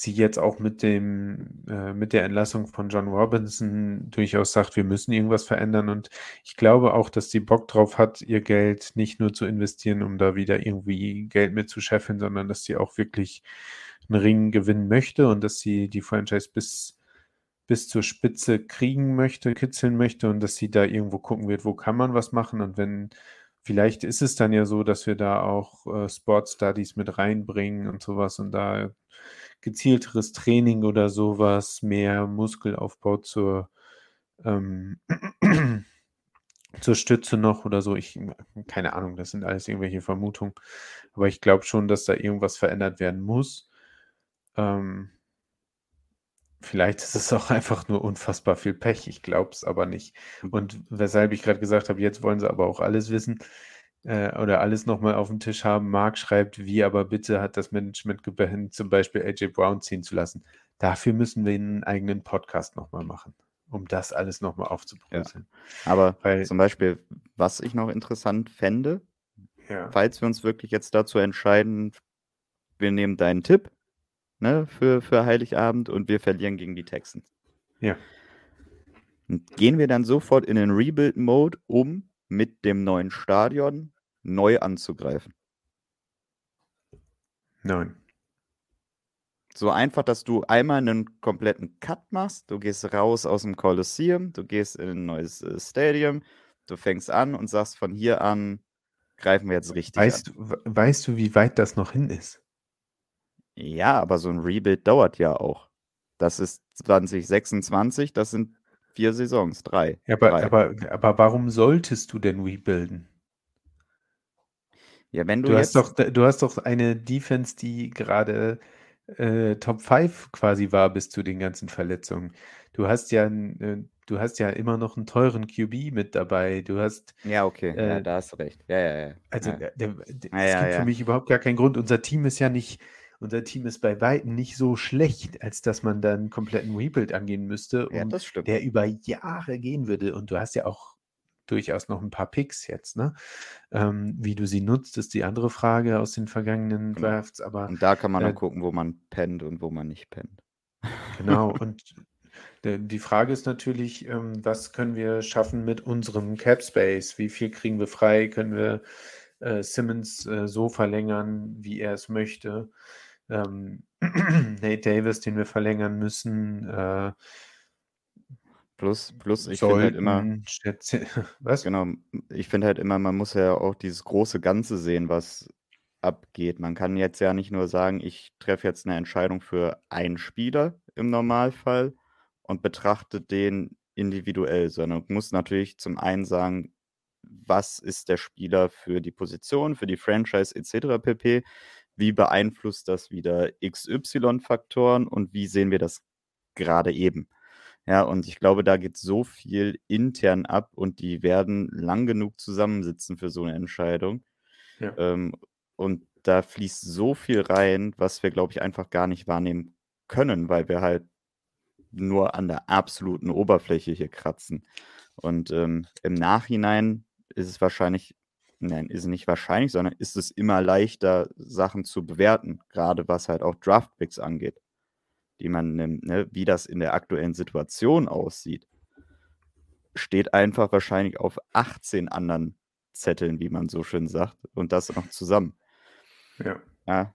sie jetzt auch mit dem, äh, mit der Entlassung von John Robinson durchaus sagt, wir müssen irgendwas verändern. Und ich glaube auch, dass sie Bock drauf hat, ihr Geld nicht nur zu investieren, um da wieder irgendwie Geld mit zu scheffeln, sondern dass sie auch wirklich einen Ring gewinnen möchte und dass sie die Franchise bis, bis zur Spitze kriegen möchte, kitzeln möchte und dass sie da irgendwo gucken wird, wo kann man was machen. Und wenn, vielleicht ist es dann ja so, dass wir da auch äh, Sport Studies mit reinbringen und sowas und da gezielteres Training oder sowas, mehr Muskelaufbau zur, ähm, zur Stütze noch oder so. Ich, keine Ahnung, das sind alles irgendwelche Vermutungen. Aber ich glaube schon, dass da irgendwas verändert werden muss. Ähm, Vielleicht ist es auch einfach nur unfassbar viel Pech. Ich glaube es aber nicht. Und weshalb ich gerade gesagt habe, jetzt wollen sie aber auch alles wissen äh, oder alles nochmal auf dem Tisch haben. Marc schreibt, wie aber bitte hat das Management gebeten, zum Beispiel AJ Brown ziehen zu lassen. Dafür müssen wir einen eigenen Podcast nochmal machen, um das alles nochmal aufzubröseln. Aber Weil- zum Beispiel, was ich noch interessant fände, Ja. falls wir uns wirklich jetzt dazu entscheiden, wir nehmen deinen Tipp ne, für, für Heiligabend und wir verlieren gegen die Texans. Ja. Und gehen wir dann sofort in den Rebuild-Mode, um mit dem neuen Stadion neu anzugreifen. Nein. So einfach, dass du einmal einen kompletten Cut machst, du gehst raus aus dem Kolosseum, du gehst in ein neues äh, Stadium, du fängst an und sagst, von hier an greifen wir jetzt richtig Weißt an. du, weißt du, wie weit das noch hin ist? Ja, aber so ein Rebuild dauert ja auch. Das ist 2026, das sind vier Saisons, drei. Ja, aber, drei. aber, aber warum solltest du denn rebuilden? ja, wenn du, Du jetzt, hast doch, du hast doch eine Defense, die gerade äh, Top 5 quasi war bis zu den ganzen Verletzungen. Du hast ja, äh, du hast ja immer noch einen teuren QB mit dabei. Du hast, ja, okay, ja, äh, da hast du recht. Ja, ja, ja. also ja. Ja, es ja, gibt ja. für mich überhaupt gar keinen Grund. Unser Team ist ja nicht, unser Team ist bei Weitem nicht so schlecht, als dass man dann einen kompletten Rebuild angehen müsste, ja, der über Jahre gehen würde. Und du hast ja auch durchaus noch ein paar Picks jetzt, ne? Ähm, wie du sie nutzt, ist die andere Frage aus den vergangenen Genau. Drafts, aber Und da kann man äh, dann gucken, wo man pennt und wo man nicht pennt. genau. Und die Frage ist natürlich, ähm, was können wir schaffen mit unserem Cap Space? Wie viel kriegen wir frei? Können wir äh, Simmons äh, so verlängern, wie er es möchte? Ähm, Nate Davis, den wir verlängern müssen, äh, Plus, plus ich finde halt immer, schätze- was? Genau, ich finde halt immer, man muss ja auch dieses große Ganze sehen, was abgeht. Man kann jetzt ja nicht nur sagen, ich treffe jetzt eine Entscheidung für einen Spieler im Normalfall und betrachte den individuell, sondern muss natürlich zum einen sagen, was ist der Spieler für die Position, für die Franchise etc. pp. Wie beeinflusst das wieder XY-Faktoren und wie sehen wir das gerade eben? Ja, und ich glaube, da geht so viel intern ab und die werden lang genug zusammensitzen für so eine Entscheidung. Ja. Ähm, und da fließt so viel rein, was wir, glaube ich, einfach gar nicht wahrnehmen können, weil wir halt nur an der absoluten Oberfläche hier kratzen. Und ähm, im Nachhinein ist es wahrscheinlich, nein, ist nicht wahrscheinlich, sondern ist es immer leichter, Sachen zu bewerten, gerade was halt auch Draftpicks angeht, die man nimmt, ne? wie das in der aktuellen Situation aussieht, steht einfach wahrscheinlich auf 18 anderen Zetteln, wie man so schön sagt, und das noch zusammen. Ja. Ja,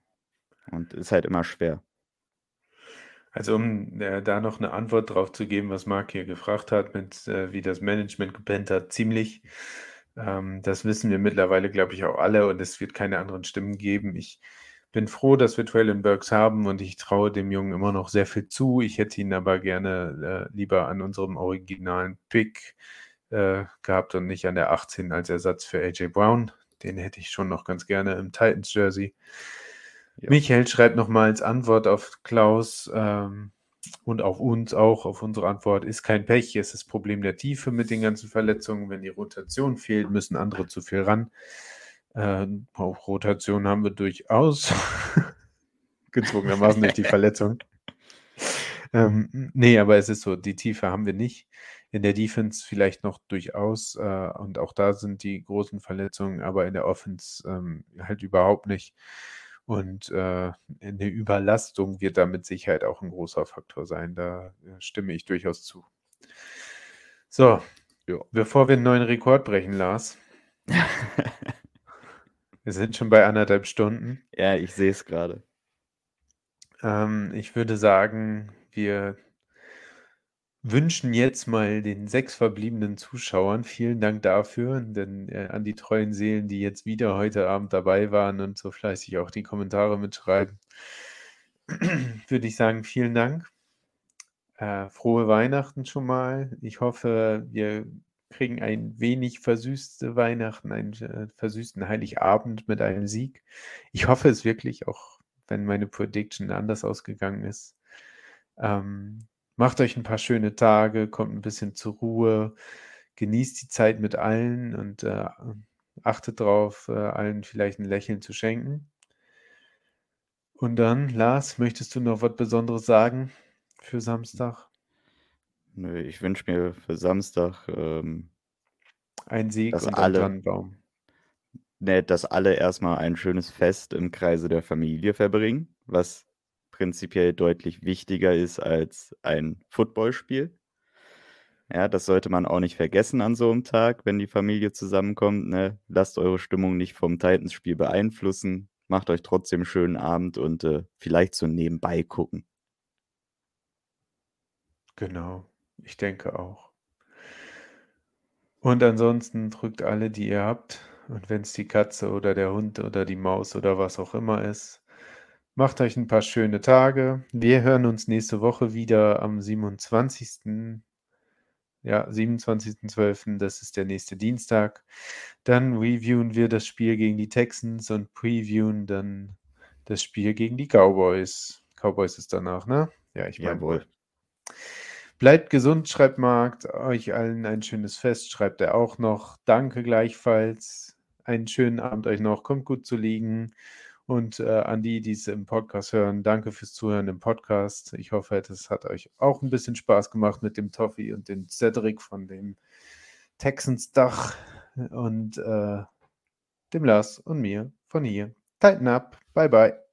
und ist halt immer schwer. Also um äh, da noch eine Antwort drauf zu geben, was Marc hier gefragt hat, mit äh, wie das Management gepennt hat, ziemlich. Ähm, das wissen wir mittlerweile, glaube ich, auch alle und es wird keine anderen Stimmen geben. Ich bin froh, dass wir Traylon Burks haben und ich traue dem Jungen immer noch sehr viel zu. Ich hätte ihn aber gerne äh, lieber an unserem originalen Pick äh, gehabt und nicht an der 18 als Ersatz für AJ Brown. Den hätte ich schon noch ganz gerne im Titans-Jersey. Ja. Michael schreibt nochmal als Antwort auf Klaus ähm, und auf uns auch, auf unsere Antwort, ist kein Pech, es ist das Problem der Tiefe mit den ganzen Verletzungen. Wenn die Rotation fehlt, müssen andere zu viel ran. Äh, auch Rotation haben wir durchaus. Gezwungenermaßen durch die Verletzung. Ähm, nee, aber es ist so, die Tiefe haben wir nicht. In der Defense vielleicht noch durchaus. Äh, und auch da sind die großen Verletzungen, aber in der Offense ähm, halt überhaupt nicht. Und äh, eine Überlastung wird da mit Sicherheit auch ein großer Faktor sein. Da äh, stimme ich durchaus zu. So, Ja. bevor wir einen neuen Rekord brechen, Lars. wir sind schon bei anderthalb Stunden. Ja, ich sehe es gerade. Ähm, ich würde sagen, wir wünschen jetzt mal den sechs verbliebenen Zuschauern vielen Dank dafür, denn äh, an die treuen Seelen, die jetzt wieder heute Abend dabei waren und so fleißig auch die Kommentare mitschreiben, würde ich sagen, vielen Dank. Äh, frohe Weihnachten schon mal. Ich hoffe, wir kriegen ein wenig versüßte Weihnachten, einen äh, versüßten Heiligabend mit einem Sieg. Ich hoffe es wirklich, auch wenn meine Prediction anders ausgegangen ist. Ähm, Macht euch ein paar schöne Tage, kommt ein bisschen zur Ruhe, genießt die Zeit mit allen und äh, achtet darauf, äh, allen vielleicht ein Lächeln zu schenken. Und dann, Lars, möchtest du noch was Besonderes sagen für Samstag? Nö, ich wünsche mir für Samstag ähm, Ein Sieg und alle, Tannenbaum. ne, dass alle erstmal ein schönes Fest im Kreise der Familie verbringen, was prinzipiell deutlich wichtiger ist als ein Footballspiel. Ja, das sollte man auch nicht vergessen an so einem Tag, wenn die Familie zusammenkommt. Ne? Lasst eure Stimmung nicht vom Titans-Spiel beeinflussen. Macht euch trotzdem einen schönen Abend und äh, vielleicht so nebenbei gucken. Genau, ich denke auch. Und ansonsten drückt alle, die ihr habt. Und wenn es die Katze oder der Hund oder die Maus oder was auch immer ist, macht euch ein paar schöne Tage. Wir hören uns nächste Woche wieder am 27. Ja, 27.12., das ist der nächste Dienstag. Dann reviewen wir das Spiel gegen die Texans und previewen dann das Spiel gegen die Cowboys. Cowboys ist danach, ne? Ja, ich meine Jawohl. wohl. Bleibt gesund, schreibt Marc. Euch allen ein schönes Fest, schreibt er auch noch. Danke gleichfalls. Einen schönen Abend euch noch. Kommt gut zu liegen. Und äh, an die, die es im Podcast hören, danke fürs Zuhören im Podcast. Ich hoffe, es hat euch auch ein bisschen Spaß gemacht mit dem Toffee und dem Cedric von dem Texans Dach und äh, dem Lars und mir von hier. Tighten up. Bye bye.